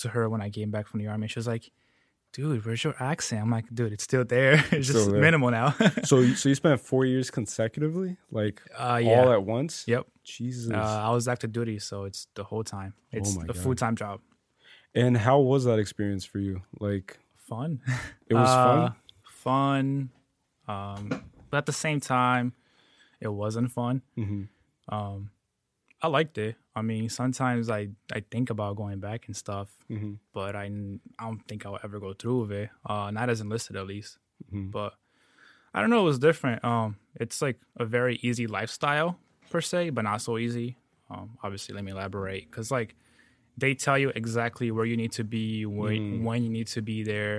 to her when I came back from the army. She was like, "Dude, where's your accent?" I'm like, "Dude, it's still there. it's just there. minimal now." So, you- so you spent four years consecutively, like uh, yeah. all at once. yep. Jesus. Uh, I was active duty, so it's the whole time. It's Oh a full time job. and how was that experience for you? Like, Fun. it was Uh, fun. Fun. Um, but at the same time, it wasn't fun. hmm Um, I liked it. I mean, sometimes I, I think about going back and stuff, hmm but I don't think I'll ever go through with it. Uh, not as enlisted at least. Mhm. But I don't know. It was different. Um, it's like a very easy lifestyle per se, but not so easy. Um, obviously, let me elaborate because like they tell you exactly where you need to be, when when you need to be there,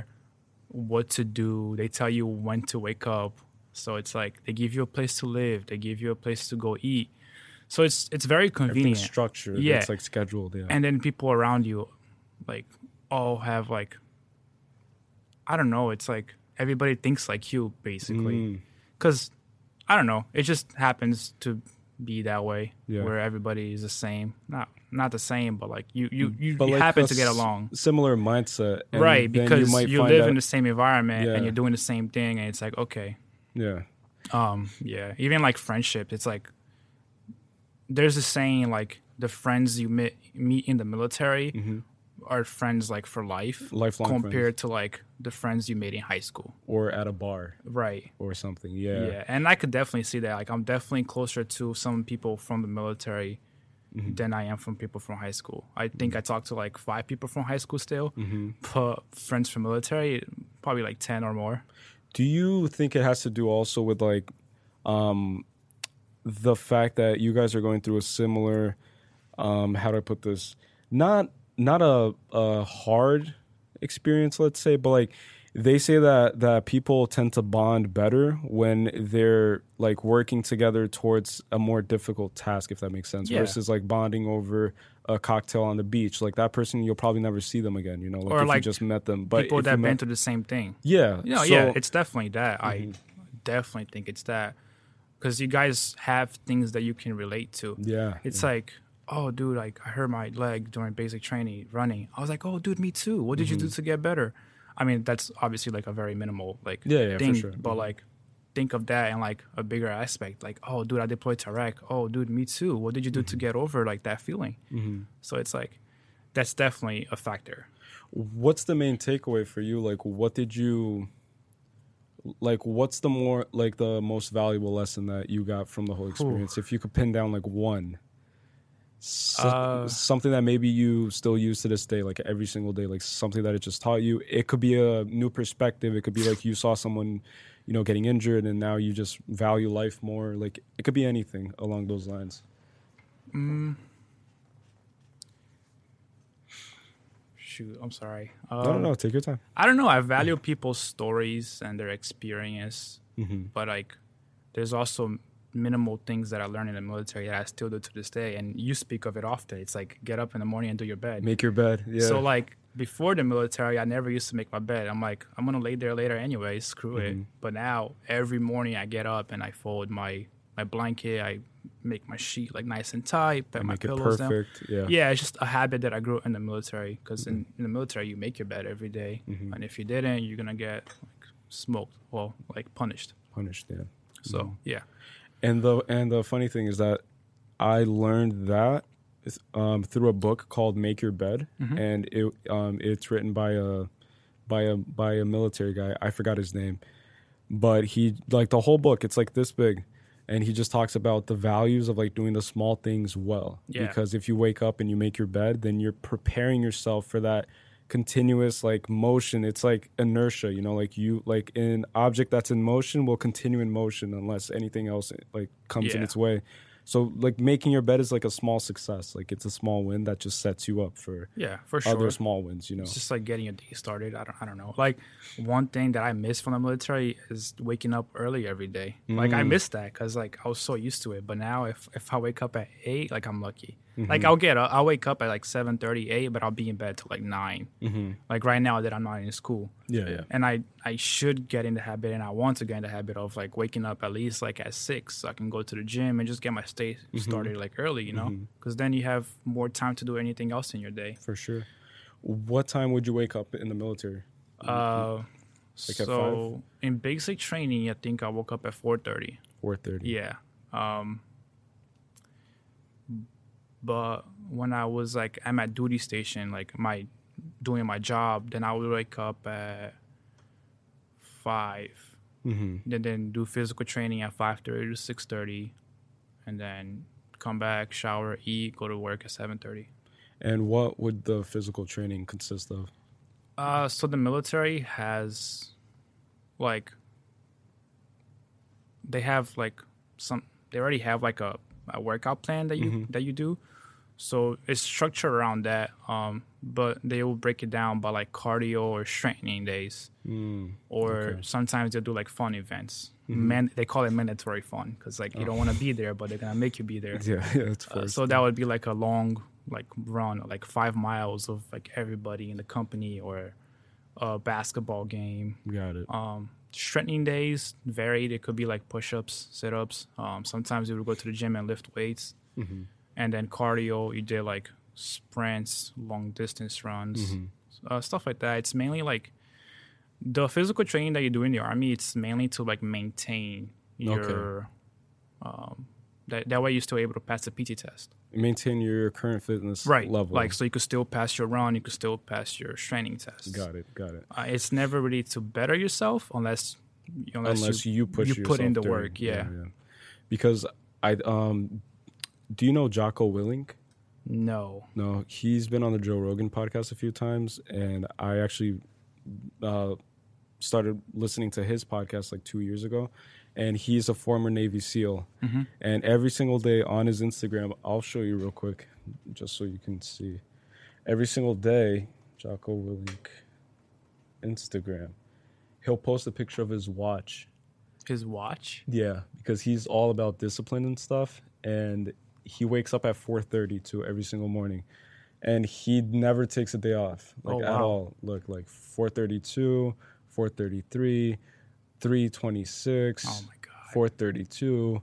what to do. They tell you when to wake up. So it's like they give you a place to live. They give you a place to go eat. So it's it's very convenient structured. Yeah. It's like scheduled. Yeah. and then people around you like all have like i don't know it's like everybody thinks like you basically Mm. because i don't know it just happens to be that way Yeah. where everybody is the same not not the same but like you you you, you like happen to get along Similar mindset. and right because you, might find live out- in the same environment Yeah. and you're doing the same thing and it's like okay Yeah. um yeah even like friendship it's like there's a saying like the friends you meet meet in the military are friends like for life Mm-hmm. Lifelong friends. compared to like the friends you made in high school Or at a bar right or something. yeah. Yeah. and i could definitely see that like i'm definitely closer to some people from the military Mm-hmm. than i am from people from high school i think i talked to like five people from high school still Mm-hmm. but friends from military probably like 10 or more Do you think it has to do also with like um the fact that you guys are going through a similar um how do I put this? Not not a a hard experience, let's say, but like they say that that people tend to bond better when they're like working together towards a more difficult task if that makes sense Yeah. versus like bonding over a cocktail on the beach like that person you'll probably never see them again you know like Or, if like, you just met them but people that you been through the same thing yeah You know, so- yeah, it's definitely that. I Mhm. definitely think it's that because you guys have things that you can relate to. yeah It's like, oh, dude, like I hurt my leg during basic training running. I was like, oh, dude, me too. What did you do Mm-hmm. to get better? I mean, that's obviously like a very minimal like Yeah, yeah, thing, sure. but like think of that in like a bigger aspect. Like, oh, dude, I deployed to Iraq. Oh, dude, me too. What did you do to Mm-hmm. get over like that feeling? Mhm. So it's like that's definitely a factor. what's the main takeaway for you like what did you like what's the more like the most valuable lesson that you got from the whole experience? If you could pin down like one So- Uh, something that maybe you still use to this day like every single day like something that it just taught you. It could be a new perspective. It could be like you saw someone you know getting injured and now you just value life more. Like it could be anything along those lines. Mm. Shoot, I'm sorry. no no Um, no take your time I don't know. I value people's stories and their experience, hmm but like, there's also minimal things that I learned in the military that I still do to this day. And you speak of it often. It's like get up in the morning and do your bed. make your bed yeah So like before the military, I never used to make my bed. I'm like, I'm gonna lay there later anyway. Screw it. Mhm. But now every morning I get up and I fold my my blanket. I make my sheet like nice and tight. Put my pillows down. perfect yeah Yeah, it's just a habit that I grew in the military. Because in, in the military, you make your bed every day. Mhm. and if you didn't, you're gonna get like smoked, well, like punished. punished yeah So Mhm. yeah, And the and the funny thing is that I learned that um, through a book called Make Your Bed, Mhm. and it um, it's written by a by a by a military guy. I forgot his name, but he like the whole book. It's like this big, and he just talks about the values of like doing the small things well. Yeah. Because if you wake up and you make your bed, then you're preparing yourself for that continuous like motion it's like inertia you know like you like an object that's in motion will continue in motion unless anything else like comes in its way so like making your bed is like a small success like it's a small win that just sets you up for yeah, for sure. other small wins you know It's just like getting your day started. I don't, I don't know. Like one thing that I miss from the military is waking up early every day. Like I Mm. miss that because like I was so used to it. But now if if I wake up at eight, like I'm lucky. Mm-hmm. Like I'll get up, I'll wake up at like seven thirty eight, but I'll be in bed till like nine. mm-hmm. Like right now that I'm not in school. yeah yeah and I I should get in the habit, and I want to get in the habit of like waking up at least like at six, so I can go to the gym and just get my day Mm-hmm. started like early, you know, because then you have more time to do anything else in your day. for sure What time would you wake up in the military? Uh, Like so in basic training, I think I woke up at four thirty. Four thirty. Yeah. Um, but when I was like I'm at duty station, like my doing my job, then I would wake up at five, Mm-hmm. then then do physical training at five thirty to six thirty, and then come back, shower, eat, go to work at seven thirty. And what would the physical training consist of? Uh, so the military has, like, they have like some. They already have like a, a workout plan that you that you do. So it's structured around that. Um, but they will break it down by like cardio or strengthening days, Mm. or Okay. sometimes they'll do like fun events. Man, they call it mandatory fun because like you don't want to be there, but they're gonna make you be there. Yeah, yeah, it's Uh, so that would be like a long like run, like five miles of like everybody in the company or a basketball game. Got it. Um, strengthening days varied. It could be like push-ups, sit-ups. Um, sometimes you would go to the gym and lift weights, Mm-hmm. And then cardio. You did like sprints, long distance runs, Mm-hmm. uh, stuff like that. It's mainly like the physical training that you do in the army. It's mainly to like maintain your. Um, that, that way you're still able to pass the PT test. Maintain your current fitness right level. like so you could still pass your run you could still pass your training test got it. Got it. uh, it's never really to better yourself unless unless, Unless you, you, push you put in the during- work yeah. Because I um, do you know Jocko Willink? no No, he's been on the Joe Rogan podcast a few times, and I actually uh, started listening to his podcast like two years ago. And he's a former Navy SEAL, Mm-hmm. and every single day on his Instagram, I'll show you real quick, just so you can see. Every single day, Jocko Willink Instagram, he'll post a picture of his watch his watch yeah, because he's all about discipline and stuff, and he wakes up at 4:32 every single morning, and he never takes a day off, like oh, wow. at all. Look, like 4:32, 4:33, 3:26, oh 4:32.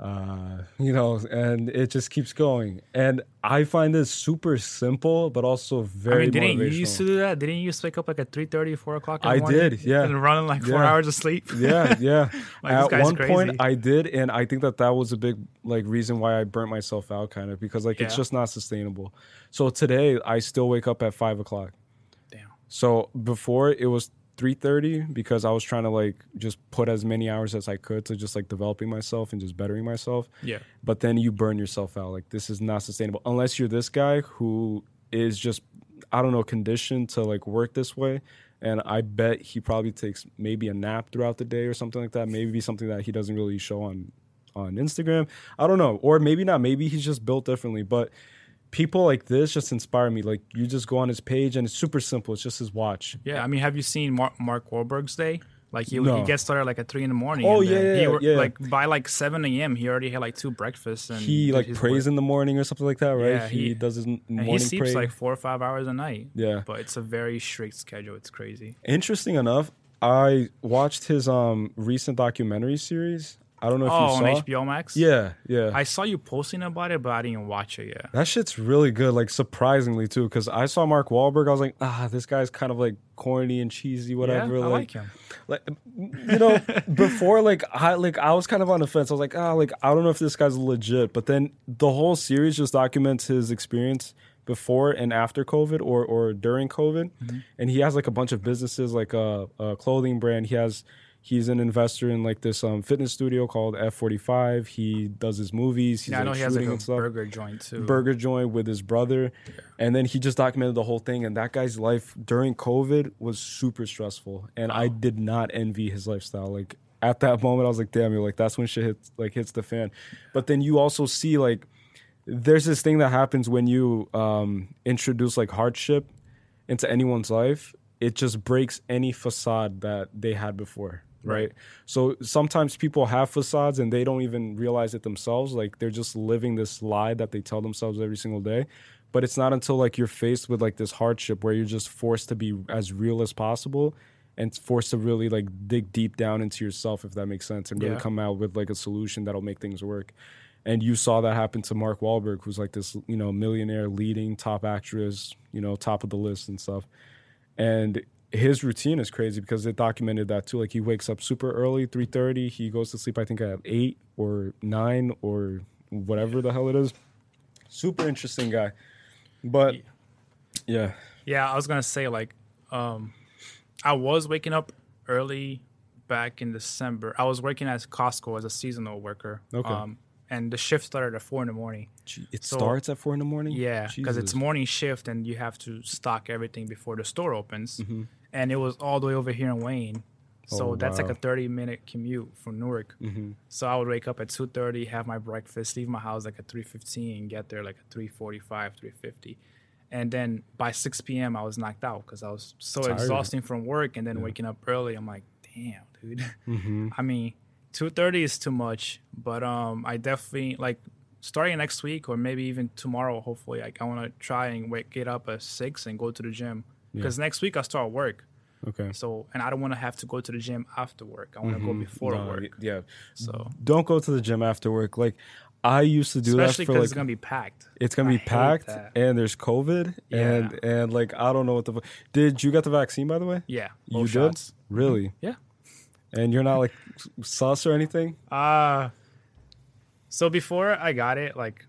Uh, you know, and it just keeps going. And I find this super simple, but also very. I mean, didn't you used to do that? Didn't you used to wake up like at 3.30, 4 o'clock in the I morning? did, yeah. And run like four Yeah. hours of sleep? yeah, yeah. Like, At one point. I did, and I think that that was a big like reason why I burnt myself out, kind of because like it's just not sustainable. So today, I still wake up at five o'clock. Damn. So before it was three thirty because I was trying to like just put as many hours as I could to just like developing myself and just bettering myself. Yeah. But then you burn yourself out. Like this is not sustainable unless you're this guy who is just I don't know conditioned to like work this way. And I bet he probably takes maybe a nap throughout the day or something like that. Maybe something that he doesn't really show on on Instagram. I don't know, or maybe not. Maybe he's just built differently. But people like this just inspire me. Like you just go on his page and it's super simple. It's just his watch. Yeah, I mean, have you seen Mark, Mark Wahlberg's day? Like he, No. he gets started like at three in the morning. Oh, and then yeah, he, yeah, yeah. Like by like seven a.m. he already had like two breakfasts and he like prays work. in the morning or something like that, right? Yeah, he, he- does his morning he sleeps pray. like four or five hours a night. yeah. But it's a very strict schedule. It's crazy. Interesting enough, I watched his um recent documentary series. I don't know if Oh, you saw. on. HBO Max. Yeah, yeah. I saw you posting about it, but I didn't watch it yet. that shit's really good, like surprisingly too. Because I saw Mark Wahlberg, I was like, ah, this guy's kind of like corny and cheesy, whatever. yeah, I like, like him. like, you know, before like I like I was kind of on the fence. I was like, ah, like I don't know if this guy's legit. But then the whole series just documents his experience before and after COVID or or during COVID, and he has like a bunch of businesses, like a, a clothing brand. He has. He's an investor in like this um, fitness studio called F45. He does his movies. He's Yeah, I know like he has like shooting a burger joint too. burger joint with his brother. And then he just documented the whole thing and that guy's life during covid was super stressful and i did not envy his lifestyle. Like at that moment i was like damn you like that's when shit hits like hits the fan. But then you also see like there's this thing that happens when you um introduce like hardship into anyone's life. It just breaks any facade that they had before right? So sometimes people have facades and they don't even realize it themselves. Like they're just living this lie that they tell themselves every single day. But it's not until like you're faced with like this hardship where you're just forced to be as real as possible and forced to really like dig deep down into yourself, if that makes sense, and really Yeah. come out with like a solution that'll make things work. and you saw that happen to Mark Wahlberg, who's like this, you know, millionaire, leading top actress, you know, top of the list and stuff. And his routine is crazy because it documented that too. Like he wakes up super early, three thirty. He goes to sleep, I think at eight or nine or whatever the hell it is. Super interesting guy, but yeah, Yeah, I was gonna say like, um, I was waking up early back in December. I was working at Costco as a seasonal worker. Okay. Um, and the shift started at four in the morning. it So- starts at four in the morning. Yeah, because it's morning shift and you have to stock everything before the store opens. Mm-hmm. And it was all the way over here in Wayne. So Oh, that's like a 30 minute commute from Newark. Mm-hmm. So I would wake up at 2:30, have my breakfast, leave my house like at 3:15 get there like at 3:45, 3:50. And then by 6 p.m. I was knocked out because I was so Tired. exhausting from work and then waking up early. I'm like, damn, dude. Mm-hmm. I mean, 2:30 is too much, but um, I definitely like starting next week or maybe even tomorrow. Hopefully, like I want to try and wake get up at six and go to the gym because next week I start work. Okay. So and I don't want to have to go to the gym after work. I want to go before Mm-hmm. No, work. Yeah. So Don't go to the gym after work. Like I used to do especially that for like it's gonna be packed. it's gonna I be packed that. and there's COVID and and like I don't know what the fu- did you get the vaccine by the way? Yeah, You both did? shots. Really? Yeah. And you're not like sus or anything? Uh so before I got it, like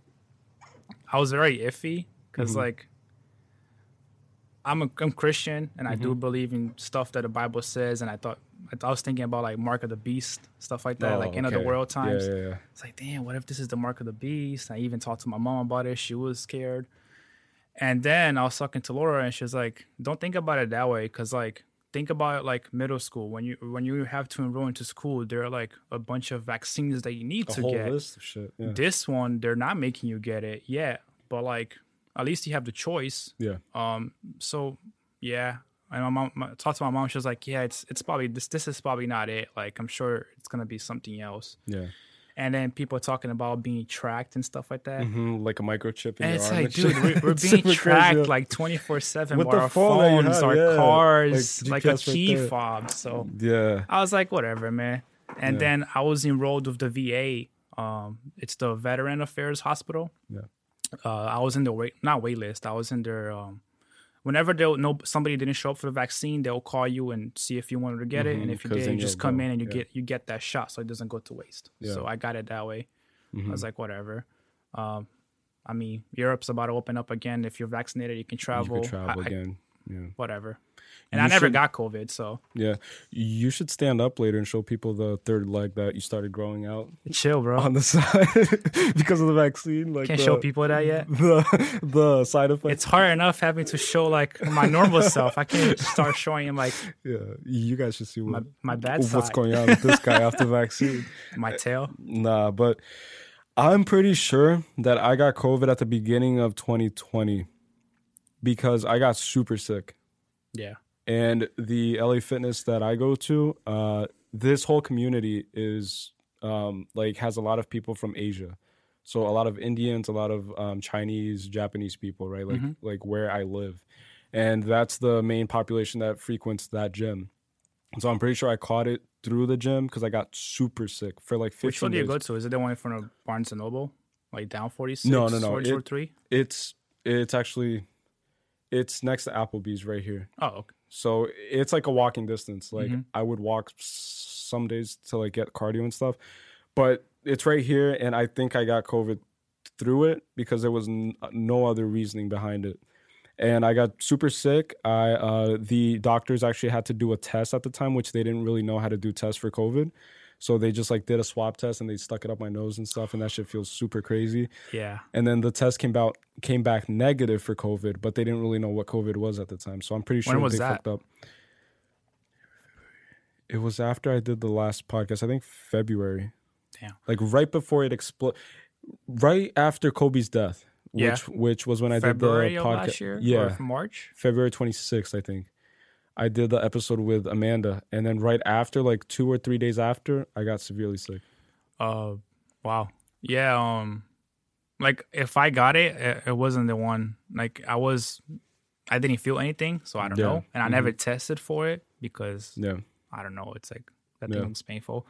I was very iffy because Mm-hmm. like I'm a I'm Christian and I do Mm-hmm. believe in stuff that the Bible says, and I thought I was thinking about like Mark of the Beast stuff like that, like end of the Oh, world times. Yeah, yeah, yeah. It's like, damn, what if this is the mark of the beast? I even talked to my mom about it. She was scared. And then I was talking to Laura, and she was like, "Don't think about it that way, because like, think about it like middle school. When you when you have to enroll into school, there are like a bunch of vaccines that you need A to whole get. list of shit. Yeah. This one, they're not making you get it yet, but like, at least you have the choice. Yeah. Um. So yeah, and my mom my, talked to my mom. She was like, "Yeah, it's it's probably this. This is probably not it. Like, I'm sure it's gonna be something else." Yeah. and then people are talking about being tracked and stuff like that. hmm Like a microchip in And your it's arm. like, and dude, we're, we're being tracked crazy. like 24 7 With our phone phones, have, our yeah. cars, Like like, a GPS right key fob. So Yeah. I was like, whatever, man. And Yeah. then I was enrolled with the VA. Um, it's the Veteran Affairs Hospital. Yeah. Uh, I was in the wait, not wait list. I was in their. Um, whenever they'll know somebody didn't show up for the vaccine, they'll call you and see if you wanted to get it, and Mhm, if you did, you just come go, in and you yeah. get you get that shot, so it doesn't go to waste. Yeah. So I got it that way. I Mhm. was like, whatever. Um, I mean, Europe's about to open up again. If you're vaccinated, you can travel. You could travel I- I- again. Yeah. whatever. And You I never should- got COVID, so Yeah. You should stand up later and show people the third leg that you started growing out chill, bro. on the side because of the vaccine. Like Can't the, show people that yet. the the side effects. It's hard enough having to show like my normal self. I can't start showing him like yeah. You guys should see my what, my bad what's side, going on with this guy after vaccine. my tail. Nah, but I'm pretty sure that I got COVID at the beginning of 2020 because I got super sick. Yeah, And the LA Fitness that I go to, uh, this whole community is um, like has a lot of people from Asia. So a lot of Indians, a lot of um, Chinese, Japanese people, right? Like Mhm. like where I live, and that's the main population that frequents that gym. So I'm pretty sure I caught it through the gym because I got super sick for like 15 which one do you days. go to? Is it the one in front of Barnes and Noble, like down forty six? No, no, no, it- three. It's it's actually it's next to Applebee's right here. Oh, okay. So it's like a walking distance. Like Mhm. I would walk some days to like get cardio and stuff, but it's right here, and I think I got COVID through it because there was n- no other reasoning behind it. And I got super sick. I uh, the doctors actually had to do a test at the time, which they didn't really know how to do tests for COVID. So they just like did a swab test and they stuck it up my nose and stuff, and that shit feels super crazy. Yeah, And then the test came out came back negative for COVID, but they didn't really know what COVID was at the time. So I'm pretty sure When was they that? fucked up. It was after I did the last podcast. I think February. Damn. Like right before it exploded, right after Kobe's death, which Yeah. which was when I February did the podcast. Yeah, or March. February 26th, I think. I did the episode with Amanda, and then right after, like two or three days after, I got severely sick. Uh, wow. Yeah. Um, like if I got it, it, it wasn't the one. Like I was, I didn't feel anything, so I don't Yeah. know, and I never tested for it because Yeah, I don't know. It's like that Yeah. thing was painful.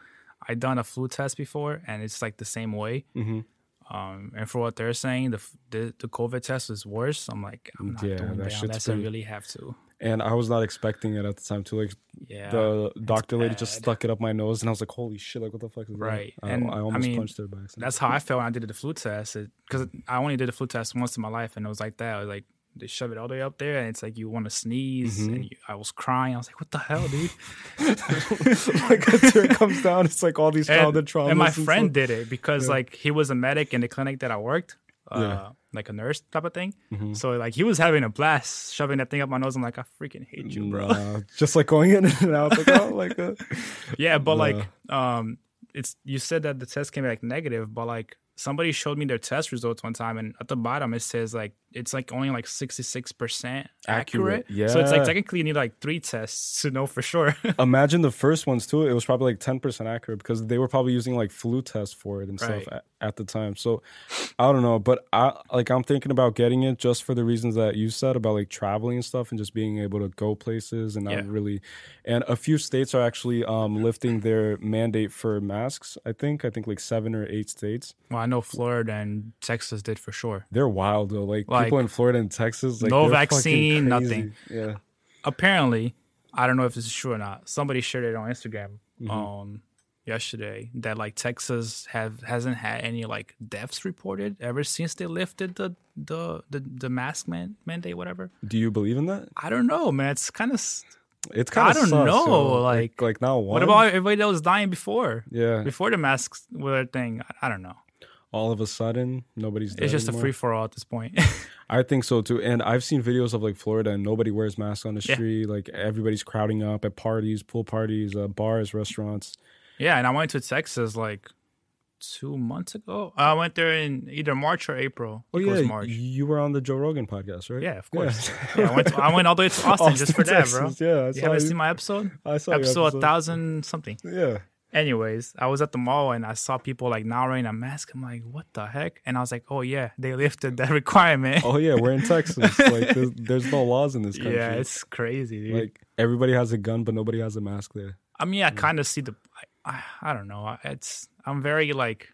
I done a flu test before, and it's like the same way. hmm Um, and for what they're saying, the, the the COVID test is worse. I'm like, I'm not Yeah, doing that unless I really have to. And I was not expecting it at the time too. Like Yeah. the doctor lady just stuck it up my nose, and I was like, "Holy shit! Like what the fuck is Right. that?" I, And, I I almost mean, punched her accident. That's how I felt when I did the flu test. Because I only did the flu test once in my life, and it was like that. It was like they shove it all the way up there, and it's like you want to sneeze, Mm-hmm. and you, I was crying. I was like, "What the hell, dude?" like until it comes down, it's like all these and, childhood traumas. and my stuff. friend did it because Yeah. like he was a medic in the clinic that I worked, uh, Yeah. Mm-hmm. like a nurse type of thing. So like he was having a blast shoving that thing up my nose. I'm like, I freaking hate you, bro. Nah, just like going in and out, like oh, like uh, Yeah, but like, um, it's you said that the test came back negative, but like somebody showed me their test results one time, and at the bottom it says like it's like only like sixty six percent accurate. Accurate, So it's like technically you need like three tests to know for sure. imagine the first ones too. It was probably like ten percent accurate because they were probably using like flu tests for it and stuff at, at the time. So I don't know, but I like I'm thinking about getting it just for the reasons that you said about like traveling and stuff and just being able to go places and not Yeah. really. And a few states are actually um, lifting their mandate for masks. I think I think like seven or eight states. well, I know Florida and Texas did for sure. They're wild though. Like, Like, people in Florida and Texas, like no vaccine, nothing. Yeah. Apparently, I don't know if this is true or not. Somebody shared it on Instagram Mm-hmm. um yesterday that like Texas have hasn't had any like deaths reported ever since they lifted the the the, the mask man, mandate whatever. Do you believe in that? I don't know, man. It's kind of. It's kind of I don't sus, know, yo. like, like now. What about everybody that was dying before? yeah? Before the masks were a thing. I, I don't know. All of a sudden, nobody's. It's just a free for all at this point. I think so too. And I've seen videos of like Florida and nobody wears masks on the Yeah. street. Like everybody's crowding up at parties, pool parties, uh, bars, restaurants. yeah, and I went to Texas like two months ago. I went there in either March or April. Oh yeah, March. you were on the Joe Rogan podcast, right? Yeah, of course. Yeah, I, went to, I went all the way to Austin, just for that, bro. Yeah, I you haven't you. seen my episode? I saw Episode a episode. thousand something. Yeah, Anyways, I was at the mall and I saw people like not wearing a mask. I'm like, what the heck? And I was like, oh yeah, they lifted that requirement. oh yeah, we're in Texas. like there's, there's no laws in this country. yeah, it's crazy, dude. like everybody has a gun, but nobody has a mask there. I mean, I mm. kind of see the. I, I, I don't know. It's I'm very like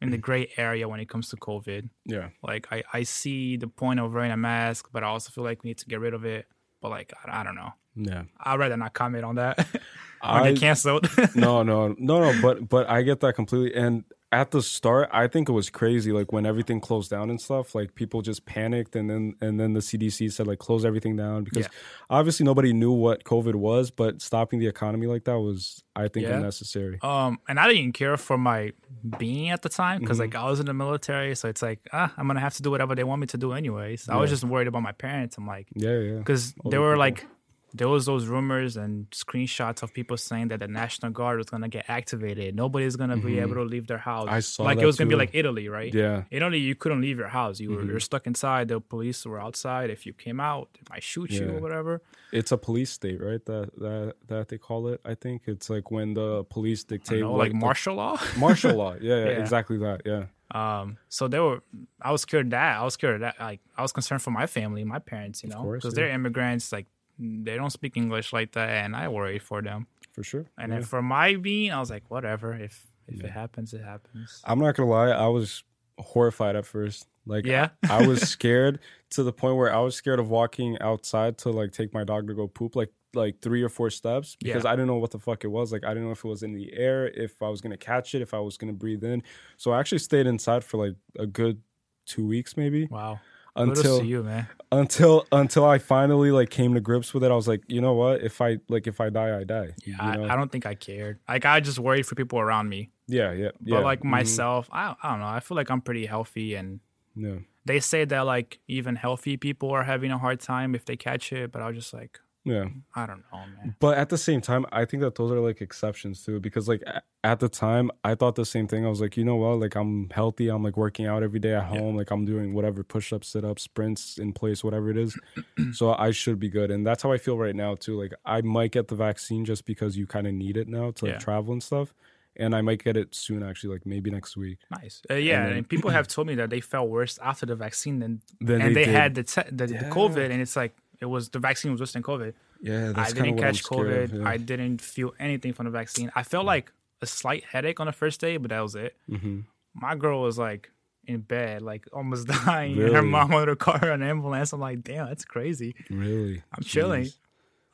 in the mm. gray area when it comes to COVID. Yeah, Like I, I see the point of wearing a mask, but I also feel like we need to get rid of it. But like I, I don't know. yeah. I'd rather not comment on that I- get canceled. no, no, no, no. But but I get that completely. And at the start, I think it was crazy. Like when everything closed down and stuff, like people just panicked, and then and then the CDC said like close everything down because Yeah. obviously nobody knew what COVID was. But stopping the economy like that was, I think, Yeah. unnecessary. um, and I didn't even care for my being at the time because Mm-hmm. like I was in the military, so it's like ah, I'm gonna have to do whatever they want me to do anyways. I was just worried about my parents. I'm like, Yeah, yeah. because they were people. like there was those rumors and screenshots of people saying that the national guard was gonna get activated nobody's gonna be able to leave their house Mm-hmm. I saw like it was gonna be like italy right Yeah. Mm-hmm. italy you couldn't leave your house you were you're stuck inside the police were outside if you came out they might shoot you or whatever It's a police state, right? That that that they call it. I think it's like when the police dictate know, like the- martial law martial law. Yeah, yeah, Yeah. exactly that. Yeah. um so they were i was scared of that i was scared of that like i was concerned for my family my parents you know because yeah. they're immigrants like they don't speak english like that and i worry for them For sure. and yeah. then for my being i was like whatever if if it happens it happens I'm not gonna lie, I was horrified at first. Like, Yeah? I, I was scared to the point where I was scared of walking outside to like take my dog to go poop, like like three or four steps, because Yeah. I didn't know what the fuck it was. Like, I didn't know if it was in the air, if I was gonna catch it, if I was gonna breathe in. So I actually stayed inside for like a good two weeks, maybe, Wow. Until you, man. until until I finally like came to grips with it. I was like, you know what? If I like, if I die, I die. Yeah, you know? I, I don't think I cared. Like I just worried for people around me. yeah, yeah, yeah. But like mhm, myself, I, I don't know. I feel like I'm pretty healthy, and yeah. they say that like even healthy people are having a hard time if they catch it. But I was just like, Yeah. I don't know, man. But at the same time, I think that those are like exceptions too, because like at the time, I thought the same thing. I was like, you know what? Like I'm healthy. I'm like working out every day at home. Like I'm doing whatever push ups, sit ups, sprints in place, whatever it is. so I should be good. And that's how I feel right now too. Like I might get the vaccine just because you kind of need it now to like Yeah. travel and stuff. And I might get it soon, actually, like maybe next week. Nice. Uh, yeah, And and, people have told me that they felt worse after the vaccine than Then and they, did. had the, te- the the COVID, and it's like it was the vaccine was than COVID. yeah, that's I didn't catch COVID. of, yeah. I didn't feel anything from the vaccine. I felt like a slight headache on the first day, but that was it. Mhm. my girl was like in bed, like almost dying. And her mom wanted to call her an ambulance. I'm like, damn, that's crazy. Really? I'm chilling.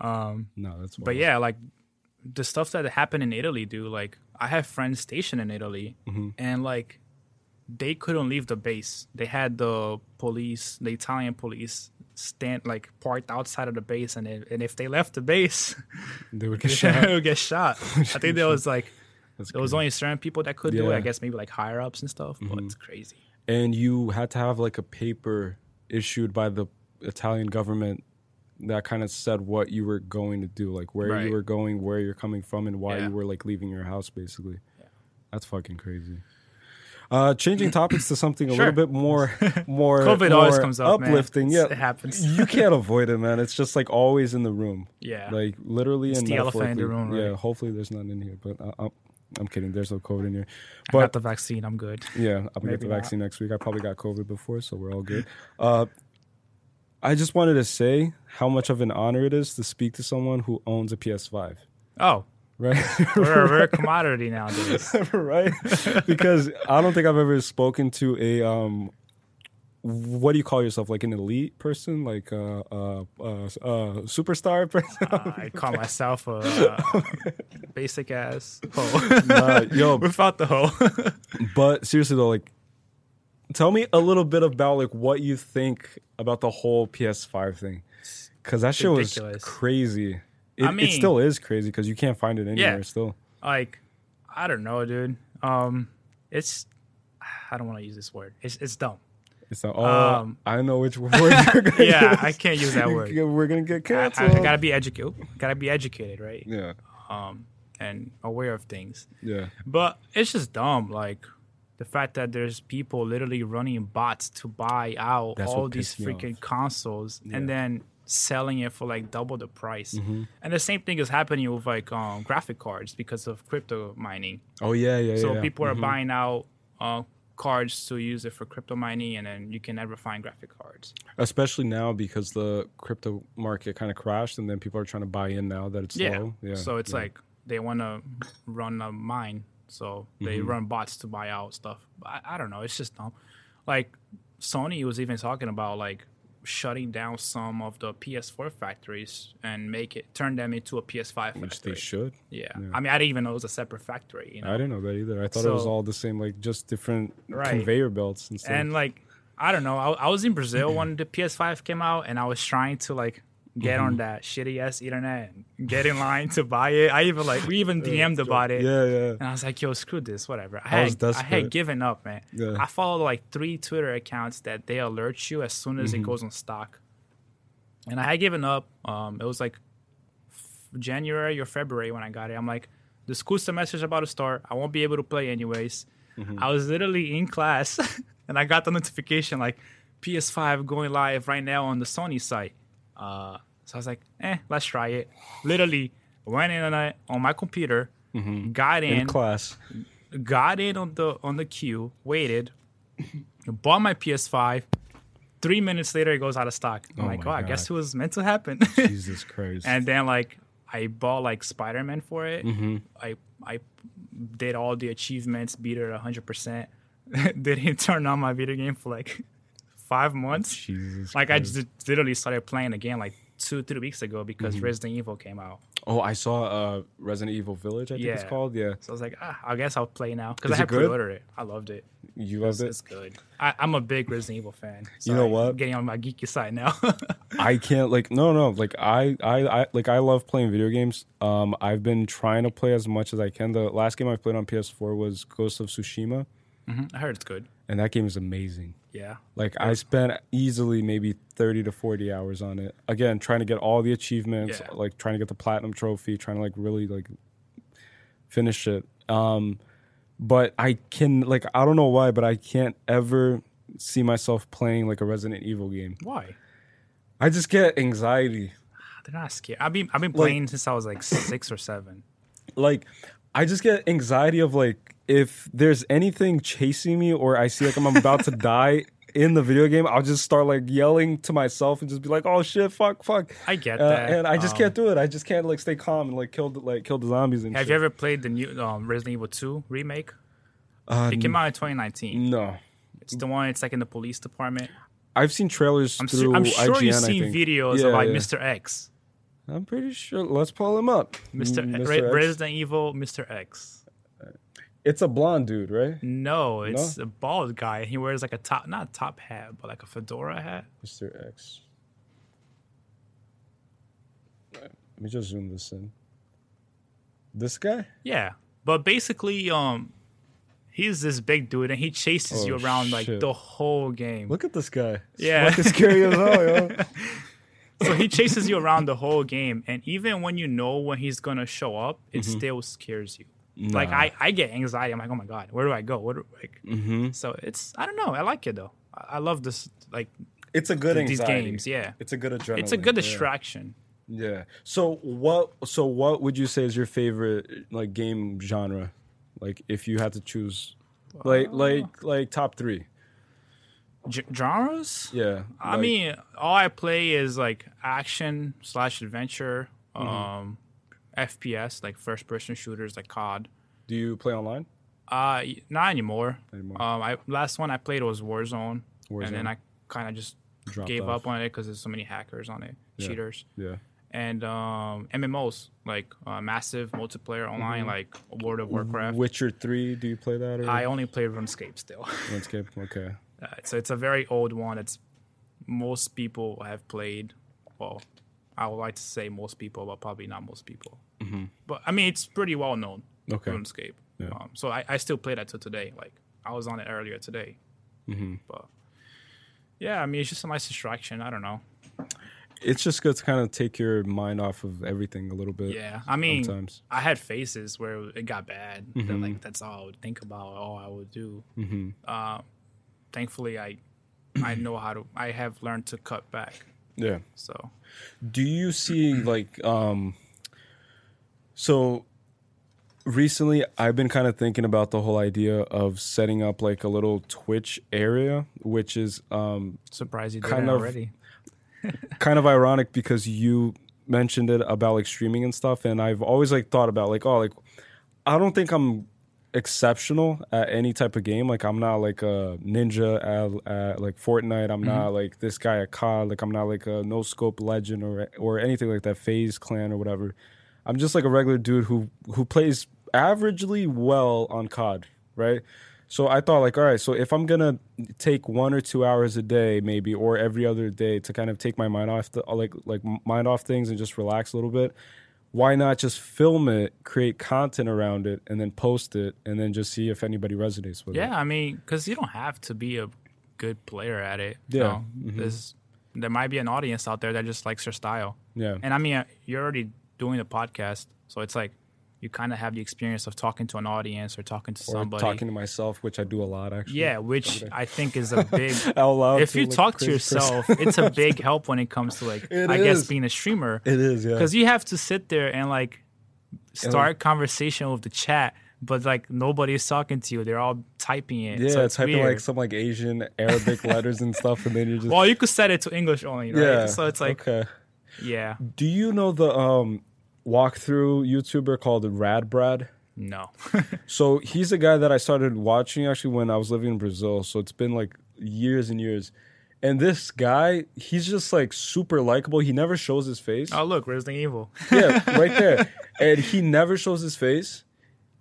Um, No, that's. but yeah, like the stuff that happened in Italy, dude. Like I have friends stationed in Italy, Mm-hmm. and like they couldn't leave the base. They had the police, the Italian police, stand like parked outside of the base, and if, and if they left the base, they would get shot. would get shot. I think there was like That's there was only certain people that could do it. Mm-hmm. I guess maybe like higher ups and stuff. But it's crazy. and you had to have like a paper issued by the Italian government that kind of said what you were going to do, like where Right. you were going, where you're coming from, and why Yeah. you were like leaving your house, basically. That's fucking crazy. Uh, changing topics to something a Sure. little bit more, more, COVID more always comes up, man. uplifting. Yeah, it happens. you can't avoid it, man. It's just like always in the room. Yeah. like literally It's and the elephant in the room, Yeah, hopefully there's none in here, but uh, I'm, I'm kidding. There's no COVID in here. I got the vaccine. I'm good. yeah, I'm gonna get the not. vaccine next week. I probably got COVID before, so we're all good. Uh, I just wanted to say how much of an honor it is to speak to someone who owns a PS5. Oh, Right, we're a rare commodity nowadays. right. Because I don't think I've ever spoken to a um, what do you call yourself? Like an elite person, like a uh, uh, uh, uh, superstar person. Uh, I call myself a uh, basic ass hoe. Nah, yo, Without the hoe. But seriously though, like, tell me a little bit about like what you think about the whole PS5 thing, because that shit was crazy. It, I it still is crazy because you can't find it anywhere. Yeah. Still, like, I don't know, dude. Um, it's I don't want to use this word. It's it's dumb. it's not. Oh, Um, I know which word Yeah, use. I can't use that word. We're gonna get I, canceled. I gotta be educated. Gotta be educated, right? yeah, Um, and aware of things. yeah, But it's just dumb. Like the fact that there's people literally running bots to buy out That's all these freaking consoles and then selling it for like double the price. Mm-hmm. And the same thing is happening with like um, graphic cards because of crypto mining. Oh yeah, yeah, So yeah. people are Mhm. buying out uh, cards to use it for crypto mining, and then you can never find graphic cards. especially now because the crypto market kind of crashed, and then people are trying to buy in now that it's Yeah. low. Yeah. So it's like they want to run a mine, so they Mm-hmm. run bots to buy out stuff. I, I don't know. It's just dumb. Like Sony was even talking about like shutting down some of the PS4 factories and make it turn them into a PS5 which they should. Yeah. I mean, I didn't even know it was a separate factory. You know? I didn't know that either. I thought it was all the same, like just different Right. conveyor belts and stuff. and like I don't know. I, I was in Brazil when the PS5 came out, and I was trying to like get Mm-hmm. on that shitty ass internet and get in line to buy it. I even like we even DM'd about it. yeah, yeah. And I was like, yo, screw this, whatever. I I had, I had given up, man. Yeah. I followed like three Twitter accounts that they alert you as soon as it Mm-hmm. goes on stock. And I had given up. Um, it was like f- January or February when I got it. I'm like, the school semester's about to start. I won't be able to play anyways. Mm-hmm. I was literally in class and I got the notification like PS5 going live right now on the Sony site. Uh, so I was like, eh, let's try it. Literally went in on, it on my computer, got In in, class. got in on the on the queue, waited, bought my PS5. Three minutes later, it goes out of stock. I'm Oh like, oh, I guess it was meant to happen. Jesus Christ. and then like I bought like Spider Man for it. Mm-hmm. I I did all the achievements, beat it hundred percent. Didn't turn on my video game for like five months. Jesus. Like I just literally started playing again like two three weeks ago because Mm-hmm. Resident Evil came out. Oh, I saw uh, Resident Evil Village. I think it's called. Yeah, So I was like, ah, I guess I'll play now because I had good? pre-ordered it. I loved it. you loved it. It's good. I, I'm a big Resident Evil fan. You know what? I'm getting on my geeky side now. I can't like no no like I, I I like I love playing video games. Um, I've been trying to play as much as I can. The last game I played on PS4 was Ghost of Tsushima, Mhm, I heard it's good. And that game is amazing. Yeah. Like I spent easily maybe 30 to 40 hours on it. Again, trying to get all the achievements, Yeah. like trying to get the platinum trophy, trying to like really like finish it. Um but I can like I don't know why, but I can't ever see myself playing like a Resident Evil game. Why? I just get anxiety. They're not scared. I've been I've been playing since I was like six or seven. Like I just get anxiety of like if there's anything chasing me or I see like I'm about to die in the video game, I'll just start like yelling to myself and just be like, "Oh shit, fuck, fuck." I get Uh, that. and I just Um, can't do it. I just can't like stay calm and like kill the like kill the zombies and Have shit. you ever played the new um, Resident Evil 2 remake? Uh, It came out in 2019. no, It's the one. It's like in the police department. I've seen trailers I'm, through su- I'm sure IGN. you've seen videos Yeah, of like yeah. Mr. X, I'm pretty sure. Let's pull him up. Mr. Mm, Re-. Resident Evil, Mr. X. It's a blonde dude, right? No, it's a bald guy. He wears like a top, not a top hat, but like a fedora hat. Mr. X. Let me just zoom this in. This guy? Yeah, but basically, um, he's this big dude, and he chases Oh, you around like the whole game. Look at this guy. Yeah. fucking scary as hell, yo. So he chases you around the whole game, and even when you know when he's gonna show up, it still scares you. Like Mm-hmm. I, I get anxiety. I'm like, oh my god, where do I go? What like? Mm-hmm. So it's I don't know. I like it though. I, I love this like It's a good these anxiety. games. Yeah, It's a good adrenaline. it's a good yeah. distraction. Yeah. So what? So what would you say is your favorite like game genre? Like if you had to choose, like like like top three. G- genres. Yeah. I mean, all I play is like action slash adventure, Mm-hmm. um, FPS like first person shooters like COD. do you play online? Uh, not anymore. Anymore. Um, I last one I played was Warzone, Warzone. and then I kind of just Dropped gave off. up on it because there's so many hackers on it, Yeah. cheaters, Yeah. and um, MMOs like uh, massive multiplayer online like World of Warcraft. Witcher three. Do you play that or I only play RuneScape still, Landscape? Okay. uh, so it's a very old one. It's most people have played. Well, I would like to say most people, but probably not most people. Mm-hmm. But I mean, it's pretty well known. Okay. RuneScape. Yeah. Um, so I, I still play that to today. Like I was on it earlier today. Mm-hmm. But yeah, I mean, it's just a nice distraction. I don't know. It's just good to kind of take your mind off of everything a little bit. Yeah, I mean, Sometimes. I had phases where it got bad. That, Mm-hmm. like that's all I would think about. All I would do. Mm-hmm. Uh, thankfully, I I know how to. I have learned to cut back. Yeah. So Do you see like um so recently I've been kind of thinking about the whole idea of setting up like a little Twitch area which is um surprised you Kind of- already. kind of ironic because you mentioned it about like streaming and stuff and I've always like thought about like oh like I don't think I'm exceptional at any type of game. Like I'm not like a ninja at, at like Fortnite. I'm not like this guy at COD like I'm not like a no scope legend or or anything like that FaZe Clan or whatever I'm just like a regular dude who who plays averagely well on COD right so I thought like all right so if I'm gonna take one or two hours a day maybe or every other day to kind of take my mind off the like like mind off things and just relax a little bit why not just film it create content around it and then post it and then just see if anybody resonates with it Yeah, I mean, because you don't have to be a good player at it. you Yeah. know. There's there might be an audience out there that just likes your style. yeah And I mean, uh, you're already doing a podcast, so it's like you kind of have the experience of talking to an audience or talking to or somebody. talking to myself which i do a lot actually yeah, which I think is a big. if you talk to yourself, it's a big help when it comes to like It I guess being a streamer it is yeah because you have to sit there and like start conversation with the chat, but like nobody's talking to you. They're all typing it. yeah so it's typing weird. like some like asian arabic letters and stuff and then you're just Well, you could set it to English only, right? yeah So it's like, okay yeah, do you know the um walkthrough youtuber called RadBrad no. So he's a guy that I started watching actually when I was living in Brazil. So it's been like years and years. And this guy, he's just like super likable. He never shows his face. oh, look, Resident Evil. Yeah, right there. And he never shows his face.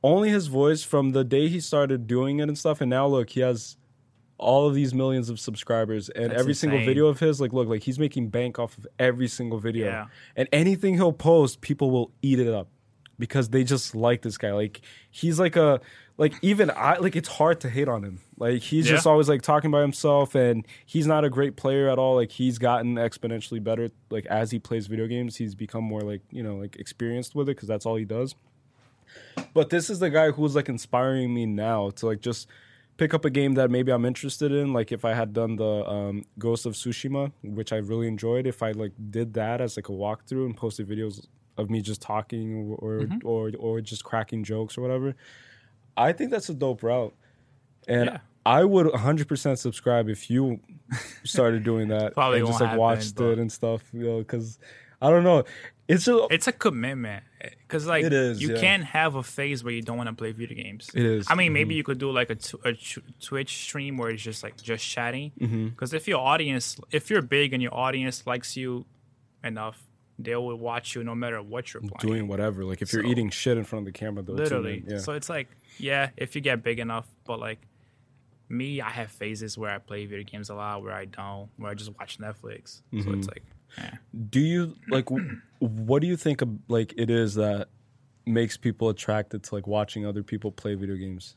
Only his voice from the day he started doing it and stuff. And now look, he has all of these millions of subscribers and That's every single video of his like look like he's making bank off of every single video. Yeah. and anything he'll post people will eat it up because they just like this guy. Like he's like a like even i like it's hard to hate on him. Like he's just always like talking by himself and he's not a great player at all. Like he's gotten exponentially better like as he plays video games he's become more like you know like experienced with it because that's all he does. But this is the guy who's like inspiring me now to like just pick up a game that maybe I'm interested in. Like if I had done the um, Ghost of Tsushima, which I really enjoyed, if I like did that as like a walkthrough and posted videos of me just talking or Mm-hmm. or or just cracking jokes or whatever, I think that's a dope route. And Yeah. I would 100% subscribe if you started doing that Probably and just like watched it and stuff, you know, because I don't know. It's a, It's a commitment because like It is, you yeah. can't have a phase where you don't want to play video games. It is. I mean, maybe you could do like a, tw- a tw- Twitch stream where it's just like just chatting. Mm-hmm. Because if your audience, if you're big and your audience likes you enough, they will watch you no matter what you're playing. doing whatever. Like if you're So- eating shit in front of the camera, they'll literally. in. Yeah. So it's like, yeah, if you get big enough, but like me, I have phases where I play video games a lot, where I don't, where I just watch Netflix. So Mm-hmm. it's like, do you like? what do you think of like it is that makes people attracted to like watching other people play video games?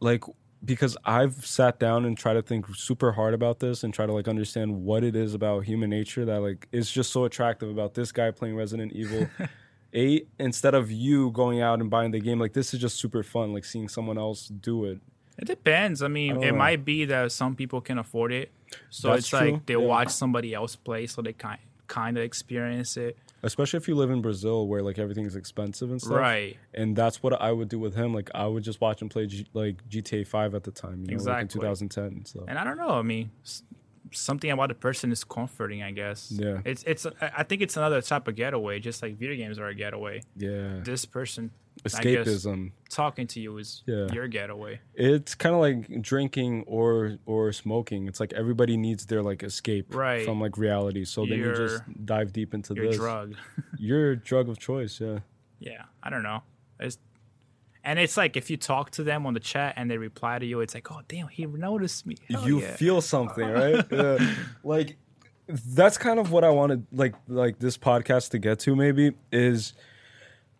Like because I've sat down and tried to think super hard about this and try to like understand what it is about human nature that like is just so attractive about this guy playing Resident Evil 8 instead of you going out and buying the game like this is just super fun like seeing someone else do it. It depends. I mean, it know. might be that some people can afford it, so That's it's true, like they yeah. watch somebody else play, so they kind kind of experience it. Especially if you live in Brazil where like everything's expensive and stuff. Right. and that's what I would do with him. Like I would just watch him play G- like GTA Five at the time, you know, like in Exactly. 2010. So And I don't know. I mean, something about the person is comforting. I guess. Yeah. It's it's. I think it's another type of getaway, just like video games are a getaway. yeah, This person escapism. talking to you is Yeah. your getaway. It's kind of like drinking or or smoking. It's like everybody needs their like escape Right. from like reality. So then you just dive deep into Your this. drug. Your drug of choice. Yeah. yeah. I don't know. It's, and it's like if you talk to them on the chat and they reply to you, it's like, oh damn, he noticed me. Hell you yeah. feel something, right? yeah. Like that's kind of what I wanted like like this podcast to get to maybe is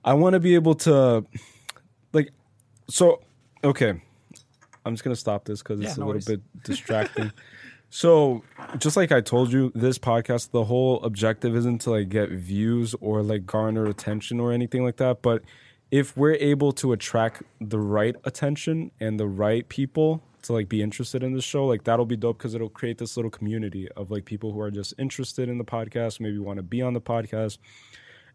I want to be able to like so okay. I'm just going to stop this cuz it's Yeah, a little worries. bit distracting. so, just like I told you, this podcast the whole objective isn't to like get views or like garner attention or anything like that, but if we're able to attract the right attention and the right people to like be interested in the show, like that'll be dope because it'll create this little community of like people who are just interested in the podcast, maybe want to be on the podcast.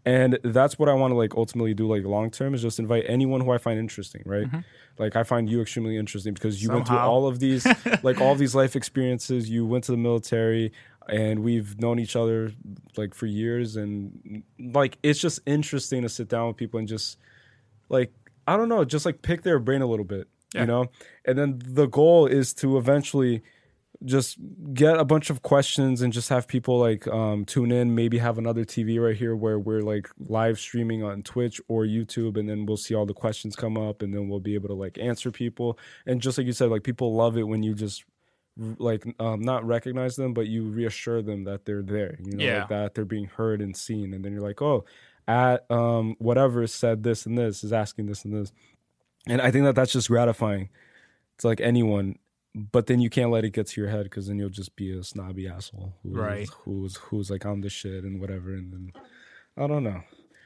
And that's what I want to like ultimately do like long term is just invite anyone who I find interesting, right? Mm-hmm. Like I find you extremely interesting because you went through all of these like all these life experiences. You went to the military and we've known each other like for years and like it's just interesting to sit down with people and just like I don't know, just like pick their brain a little bit, Yeah. you know? And then the goal is to eventually just get a bunch of questions and just have people like um, tune in, maybe have another TV right here where we're like live streaming on Twitch or YouTube and then we'll see all the questions come up and then we'll be able to like answer people. And just like you said, like people love it when you just like um, not recognize them, but you reassure them that they're there, you know, Yeah. like that they're being heard and seen. And then you're like, oh, at um, whatever said this and this is asking this and this. And I think that that's just gratifying It's like anyone. But then you can't let it get to your head because then you'll just be a snobby asshole who's, Right. who's who's like I'm the shit and whatever. And then I don't know.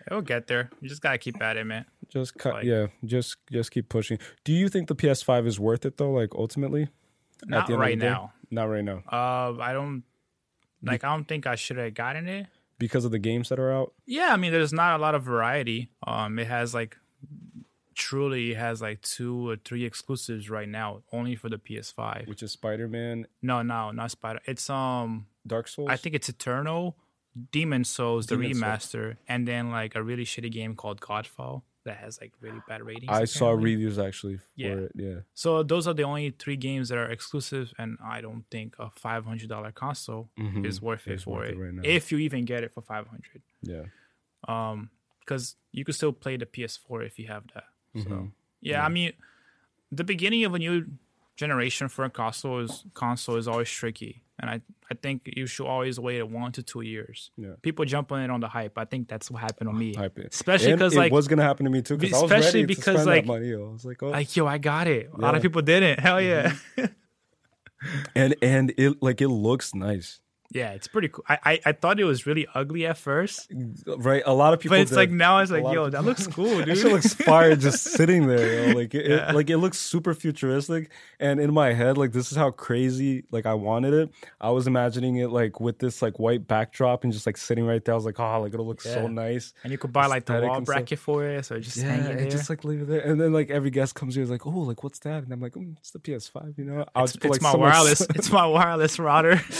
It'll get there. You just gotta keep at it, man. Just cut, Like- yeah, just just keep pushing. Do you think the PS5 is worth it though? Like ultimately, Not the end of right now. not right now Uh, I don't like. I don't think I should have gotten it. because of the games that are out. Yeah, I mean, there's not a lot of variety. Um, it has like truly has like two or three exclusives right now, only for the PS5. which is Spider Man, No, no, not Spider. It's um, Dark Souls. I think it's Eternal, Demon's Souls, the Demon's Souls. remaster, and then like a really shitty game called Godfall that has like really bad ratings. I saw reviews actually for Yeah. it. Yeah, So those are the only three games that are exclusive, and I don't think a five hundred dollar console Mhm. is worth it Is for worth it. it right now. if you even get it for five hundred, yeah. um, because you could still play the PS4 if you have that. So Mhm. yeah, I mean, the beginning of a new generation for a console is console is always tricky, and I I think you should always wait one to two years. Yeah. People jump on it on the hype. I think that's what happened to me, Hype it. especially because like was gonna happen to me too. 'cause I was especially because, spend like- money. I was like, oh, like yo, I got it. A lot Yeah. Mm-hmm. of people didn't. Hell yeah. and and it like it looks nice, Yeah, it's pretty cool. I, I I thought it was really ugly at first, right? A lot of people, but it's did. like now it's like, yo, that looks cool, dude. shit looks fire just sitting there. Yo. Like it, Yeah. it, like it looks super futuristic. And in my head, like this is how crazy like I wanted it. I was imagining it like with this like white backdrop and just like sitting right there. I was like, oh, like it'll look so nice. and you could buy like the wall bracket for it, so just Yeah, hang it there. just like leave it there. And then like every guest comes here is like, oh, like what's that? And I'm like, mm, it's the PS5. You know, I'll it's just put, it's like, my wireless. it's my wireless router.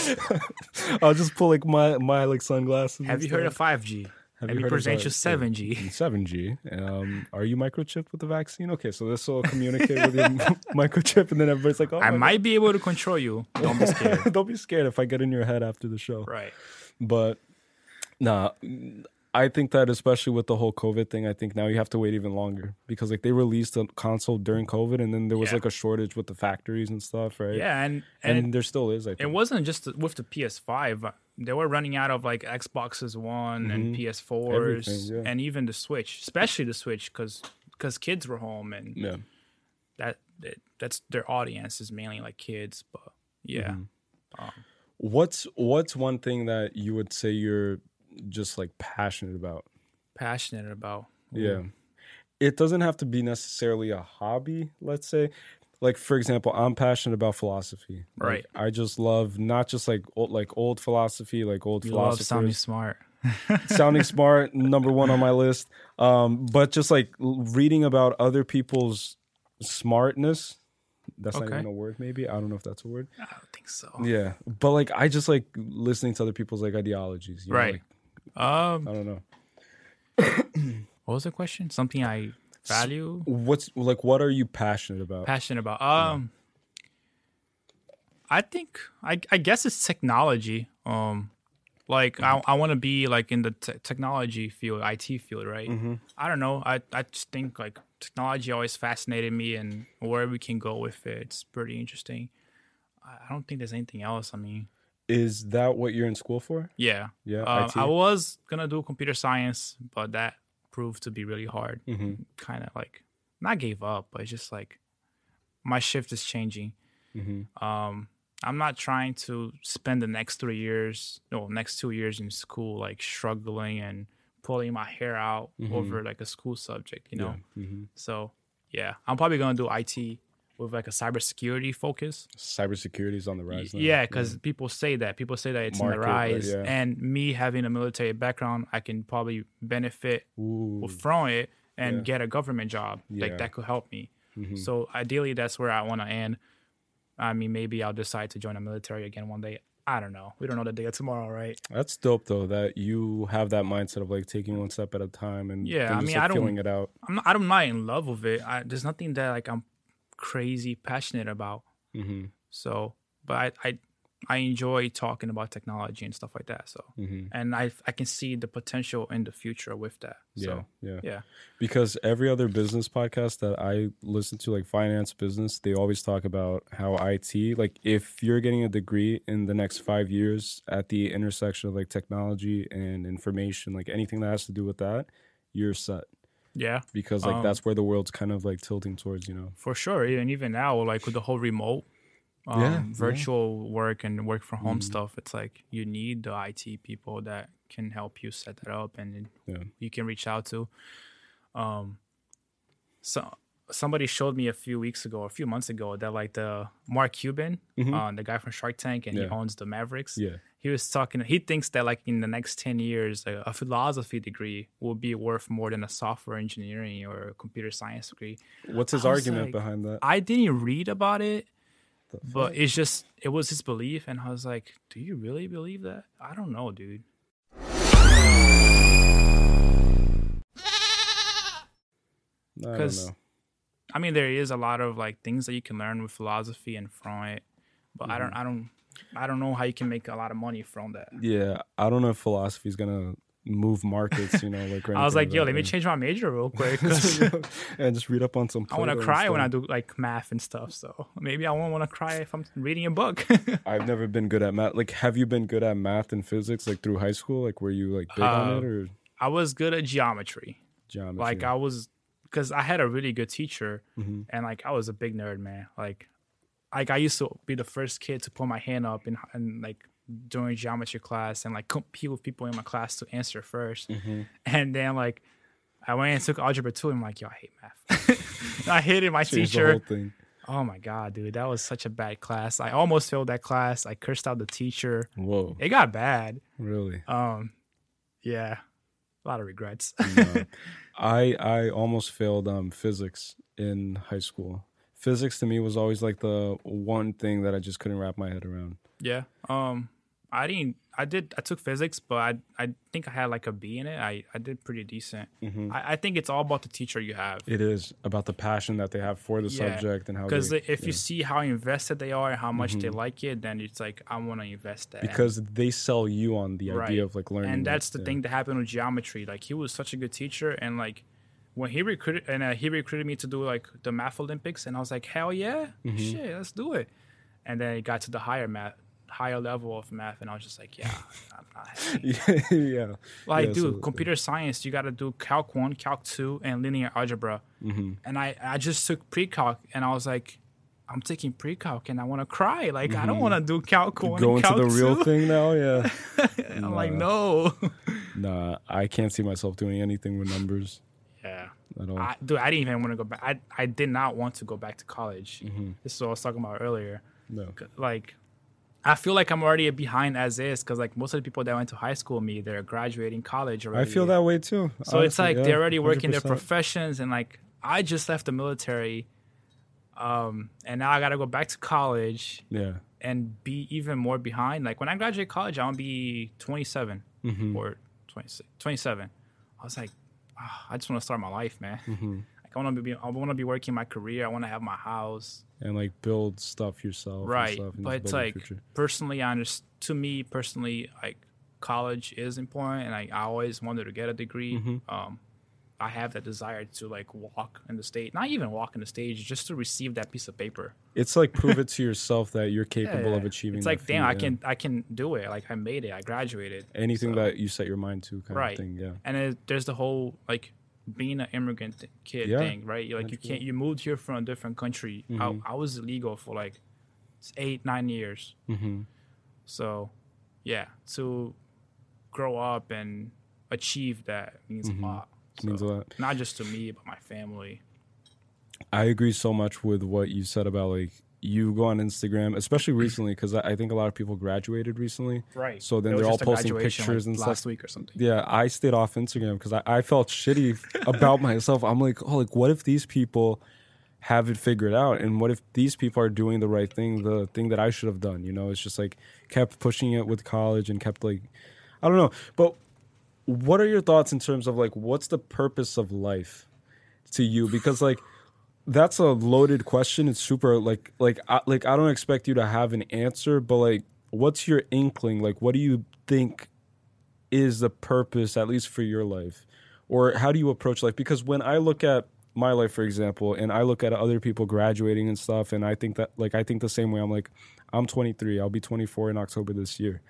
I'll just pull like my my like sunglasses. Have you heard of 5G? Have Let me heard of, present uh, 7G. 7G. Um, are you microchipped with the vaccine? Okay, so this will communicate with your microchip, and then everybody's like, "Oh, I might be able to control you. Don't be scared. Don't be scared if I get in your head after the show." right. But nah, I think that especially with the whole COVID thing, I think now you have to wait even longer because like they released a console during COVID, and then there was Yeah. like a shortage with the factories and stuff, right? Yeah, and and, and, there still is. I it wasn't just with the PS5. They were running out of like Xboxes One and PS4s, yeah. and even the Switch, especially the Switch, because because kids were home and yeah. that, that that's their audience is mainly like kids. But yeah, Mm-hmm. um, What's what's one thing that you would say you're just like passionate about? passionate about. Yeah. It doesn't have to be necessarily a hobby, let's say. Like for example, I'm passionate about philosophy. Like, Right. I just love not just like old, like old philosophy, like old You love philosophers. sounding smart. sounding smart, number one on my list. Um, but just like reading about other people's smartness. That's not even a word, maybe. I don't know if that's a word. I don't think so. Yeah. But like I just like listening to other people's like ideologies. you know, Right. like, Um, I don't know. what was the question? Something I value, What's like what are you passionate about? passionate about. Um, I think I I guess it's technology. Um, like I I want to be like in the te- technology field, IT field, right? I don't know. I I just think like technology always fascinated me, and where we can go with it, it's pretty interesting. I don't think there's anything else. I mean, Is that what you're in school for? yeah. Yeah. Um, I was gonna do computer science, but that proved to be really hard. mm-hmm. Kind of like not gave up, but it's just like my shift is changing. Mm-hmm. Um, I'm not trying to spend the next three years, no, next two years in school, like struggling and pulling my hair out Mhm. over like a school subject, you know. Yeah. Mm-hmm. So yeah, I'm probably gonna do IT with like a cybersecurity focus. Cybersecurity is on the rise. now. Yeah, because people say that. People say that it's in Market, the rise, yeah. and me having a military background, I can probably benefit Ooh. from it and Yeah. get a government job. Yeah. Like that could help me. Mhm. So ideally, that's where I want to end. I mean, maybe I'll decide to join the military again one day. I don't know. We don't know the day of tomorrow, right? That's dope though that you have that mindset of like taking one step at a time and Yeah, I just, mean, like, I don't- feeling it out. I'm not, I'm not in love with it. I, there's nothing that like I'm crazy passionate about. Mm-hmm. So, but I, I I enjoy talking about technology and stuff like that. So, Mm-hmm. and I I can see the potential in the future with that. Yeah, So, yeah, yeah. Because every other business podcast that I listen to, like finance business, they always talk about how IT, like if you're getting a degree in the next five years at the intersection of like technology and information, like anything that has to do with that, you're set. Yeah, Because like Um, that's where the world's kind of like tilting towards, you know. for sure. And even now, like with the whole remote. Um, Yeah, yeah. virtual work and work from home Mhm. stuff. It's like you need the IT people that can help you set that up and Yeah. you can reach out to. Um, so somebody showed me a few weeks ago, a few months ago, that like the Mark Cuban, Mhm. uh, the guy from Shark Tank, and he owns the Mavericks. Yeah. He was talking. He thinks that like in the next ten years, a, a philosophy degree will be worth more than a software engineering or a computer science degree. What's his argument like- behind that? I didn't read about it, but it's just it was his belief, and I was like, "Do you really believe that?" I don't know, dude. I don't 'cause- know. I mean, there is a lot of like things that you can learn with philosophy and from it, but I don't, Mm-hmm. I don't, I don't know how you can make a lot of money from that. Yeah, I don't know if philosophy is gonna move markets. You know, like I was like, yo, let me change my major real quick and just read up on some. I want to cry when I do like math and stuff. So maybe I won't want to cry if I'm reading a book. I've never been good at math. Like, have you been good at math and physics like through high school? Like, were you like big on Uh, it or I was good at geometry. geometry? Like I was, because I had a really good teacher, Mhm. and like I was a big nerd, man. Like, like I used to be the first kid to put my hand up and and like during geometry class and like compete with people in my class to answer 1st Mhm. And then like I went and took algebra two. And I'm like, yo, I hate math. I hated my Changed the teacher. whole thing. Oh my god, dude, that was such a bad class. I almost failed that class. I cursed out the teacher. Whoa, It got bad. really? Um, yeah, a lot of regrets. No. I I almost failed um physics in high school. Physics to me was always like the one thing that I just couldn't wrap my head around. yeah. Um, I didn't. I did. I took physics, but I I think I had like a B in it. I I did pretty decent. Mm-hmm. I, I think it's all about the teacher you have. It is about the passion that they have for the Yeah. subject and how Because if yeah. Mm-hmm. you see how invested they are and how much they like it, then it's like I want to invest that. because they sell you on the Right. idea of like learning. and that, that's the yeah. thing that happened with geometry. Like he was such a good teacher, and like when he recruited and uh, he recruited me to do like the math Olympics, and I was like, hell yeah, Mm-hmm. shit, let's do it. And then it got to the higher math, higher level of math, and I was just like, yeah, I'm not happy. yeah. Like, Yeah, dude, so- computer science, you got to do Calc one, Calc two, and linear algebra. Mm-hmm. And I, I just took pre-calc, and I was like, I'm taking pre-calc, and I want to cry. Like, I don't want to do Calc one, Go and into the real two. thing now, yeah. I'm like, no. nah, I can't see myself doing anything with numbers yeah. I, dude, I didn't even want to go back. I, I did not want to go back to college. Mm-hmm. This is what I was talking about earlier. no. Like, I feel like I'm already behind as is because like most of the people that went to high school with me, they're graduating college already. I feel that way too. So it's like yeah, they're already working their 100%. professions, and like I just left the military, um, and now I got to go back to college Yeah. and be even more behind. Like when I graduate college, I'm gonna be 27 Mm-hmm. or 26, 27. I was like, ah, I just want to start my life, man. Mm-hmm. I want to be, I want to be working my career. I want to have my house, And like build stuff yourself. and right? stuff and But it's like personally, I understand. To me personally, like college is important, and I, I always wanted to get a degree. Mm-hmm. Um, I have that desire to like walk in the stage, not even walk in the stage, just to receive that piece of paper. It's like prove it to yourself that you're capable of Yeah. achieving. It's like, damn, I yeah. can, I can do it. Like I made it. I graduated. anything So- that you set your mind to, kind Right. of thing. Yeah. and it, there's the whole like being an immigrant kid Yeah, thing, right? Like you can't. You moved here from a different country. Mhm. I, I was illegal for like eight, nine years. Mm-hmm. So, yeah, to grow up and achieve that means Mhm. a lot. Means a lot. Not just to me, but my family. I agree so much with what you said about like you go on Instagram, especially recently, because I, think a lot of people graduated recently. Right. So then they're all posting pictures like, and last stuff. Last week or something. Yeah, I stayed off Instagram because I, I felt shitty about myself. I'm like, oh, like what if these people have it figured out, and what if these people are doing the right thing, the thing that I should have done? You know, it's just like kept pushing it with college and kept like, I don't know. But what are your thoughts in terms of like what's the purpose of life to you? Because like that's a loaded question. It's super like like I, like I don't expect you to have an answer, but like what's your inkling? Like what do you think is the purpose at least for your life? Or how do you approach life? Because when I look at my life for example and I look at other people graduating and stuff and I think that like I think the same way. I'm like I'm 23. I'll be 24 in October this year.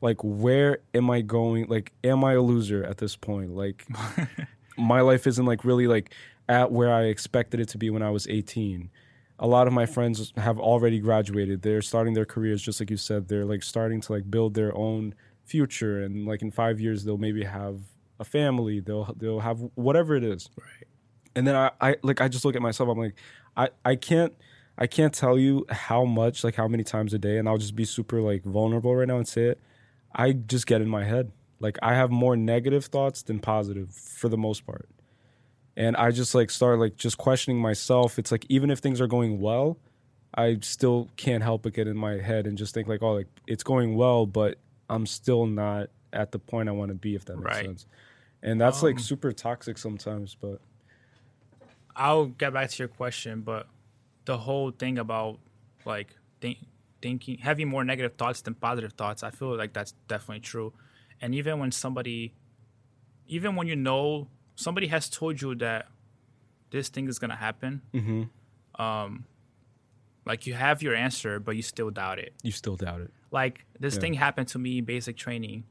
Like where am I going? Like am I a loser at this point? Like my life isn't like really like at where I expected it to be when I was 18. A lot of my friends have already graduated. They're starting their careers just like you said. They're like starting to like build their own future and like in 5 years they'll maybe have a family. They'll they'll have whatever it is. Right. And then I, I like I just look at myself. I'm like I I can't I can't tell you how much like how many times a day and I'll just be super like vulnerable right now and say it. I just get in my head. Like I have more negative thoughts than positive for the most part. And I just like start like just questioning myself. It's like even if things are going well, I still can't help but get in my head and just think like, oh, like it's going well, but I'm still not at the point I want to be, if that makes Right. sense. And that's like Um, super toxic sometimes, but I'll get back to your question, but the whole thing about like think, thinking, having more negative thoughts than positive thoughts, I feel like that's definitely true. And even when somebody, even when you know somebody has told you that this thing is gonna happen, Mhm. um, like you have your answer, but you still doubt it. you still doubt it. Like this Yeah. thing happened to me in basic training.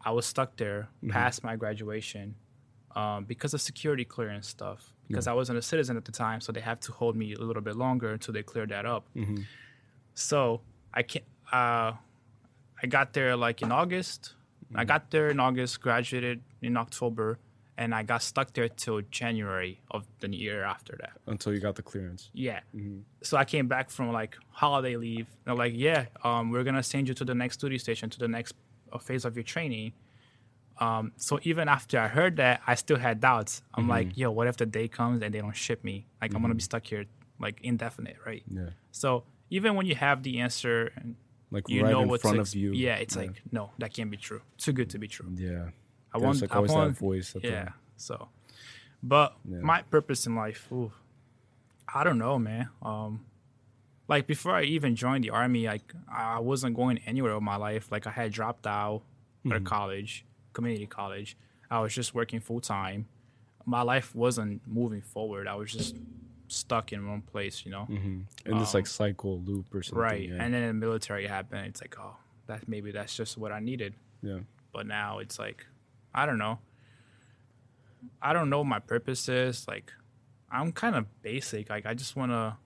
I was stuck there Mm-hmm. past my graduation um, because of security clearance stuff. Because I wasn't a citizen at the time, so they have to hold me a little bit longer until they clear that up. Mhm. So I can uh, I got there like in August. Mm-hmm. I got there in August, graduated in October, and I got stuck there till January of the year after that. Until you got the clearance. Yeah. Mm-hmm. So I came back from like holiday leave. They're like, yeah, um, we're gonna send you to the next duty station, to the next uh, phase of your training. Um, so even after I heard that, I still had doubts. I'm like, yo, what if the day comes and they don't ship me? Like I'm gonna be stuck here like indefinite, right? Yeah. So even when you have the answer, and like you right know in what front to of you. Yeah, it's like no, that can't be true. Too good to be true. yeah. I want. like I always want. that voice. At Yeah. So, but Yeah. my purpose in life, ooh, I don't know, man. Um, like before I even joined the army, like I wasn't going anywhere with my life. Like I had dropped out Mm-hmm. of college, community college. I was just working full time. My life wasn't moving forward. I was just stuck in one place, you know. the, hmm in this like cycle loop or something. Um, Right. Yeah. And then the military happened. It's like, oh, that maybe that's just what I needed. yeah. But now it's like, I don't know. I don't know what my purpose is. Like, I'm kind of basic. Like, I just want to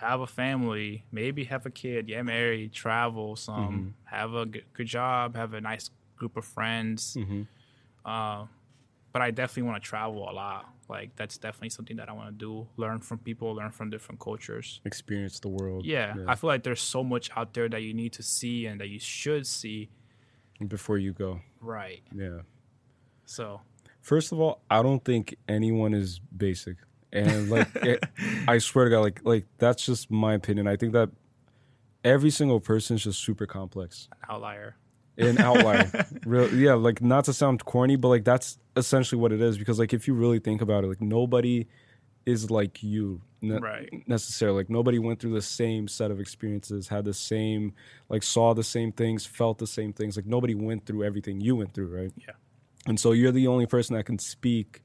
have a family, maybe have a kid, get married, travel some, have a good, good job, have a nice group of friends. hmm Uh, but I definitely want to travel a lot. Like, that's definitely something that I want to do. Learn from people, learn from different cultures. Experience the world. Yeah, I feel like there's so much out there that you need to see and that you should see. Before you go. Right. Yeah. So, First of all, I don't think anyone is basic, and like it, I swear to God, like like that's just my opinion. I think that every single person is just super complex, outlier. an outlier. Real, yeah, like not to sound corny, but like that's essentially what it is. Because like if you really think about it, like nobody is like you ne- Right. necessarily. Like nobody went through the same set of experiences, had the same, like saw the same things, felt the same things. Like nobody went through everything you went through, right? Yeah. And so you're the only person that can speak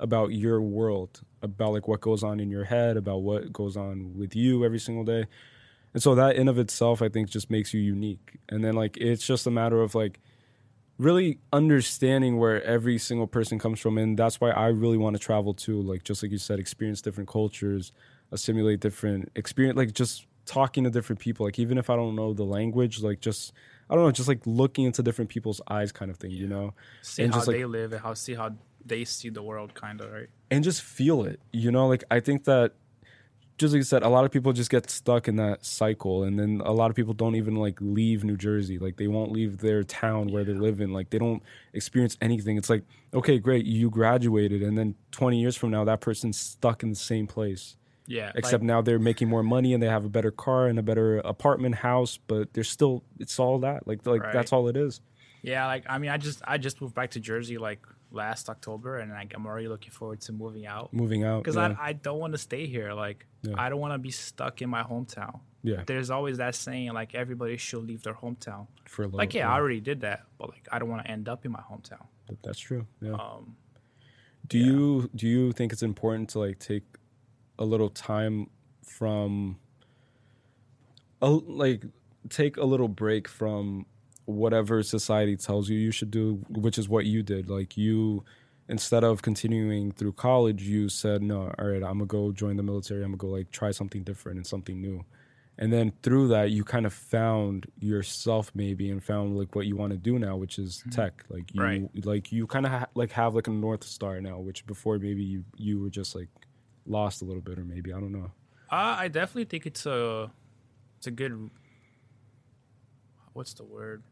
about your world, about like what goes on in your head, about what goes on with you every single day. And so that in of itself I think just makes you unique. And then like it's just a matter of like really understanding where every single person comes from and that's why I really want to travel too, like just like you said experience different cultures, assimilate different experience like just talking to different people like even if I don't know the language like just I don't know just like looking into different people's eyes kind of thing, you know See And how just, like- they live and how see how they see the world, kind of right. and just feel it. You know, like I think that just like you said, a lot of people just get stuck in that cycle, and then a lot of people don't even like leave New Jersey. Like they won't leave their town where they live in. Like they don't experience anything. It's like, okay, great, you graduated, and then 20 years from now, that person's stuck in the same place. Yeah. Except like, now they're making more money and they have a better car and a better apartment house, but they're still it's all that. Like like Right. that's all it is. yeah, like I mean, I just I just moved back to Jersey like last October, and like I'm already looking forward to moving out Moving out. because yeah. I I don't want to stay here. Like Yeah. I don't want to be stuck in my hometown. yeah, There's always that saying like everybody should leave their hometown. for a little. Like yeah, I already did that, but like I don't want to end up in my hometown. That's true. Yeah. Um, Do you do you think it's important to like take a little time from a, like take a little break from whatever society tells you you should do, which is what you did. Like you instead of continuing through college, you said, "No, all right, I'm to go join the military. I'm to go like try something different and something new." And then through that, you kind of found yourself maybe and found like what you want to do now, which is tech. Like you, Right. like you kind of ha- like have like a north star now, which before maybe you you were just like lost a little bit, or maybe I don't know. Uh, I definitely think it's a it's a good what's the word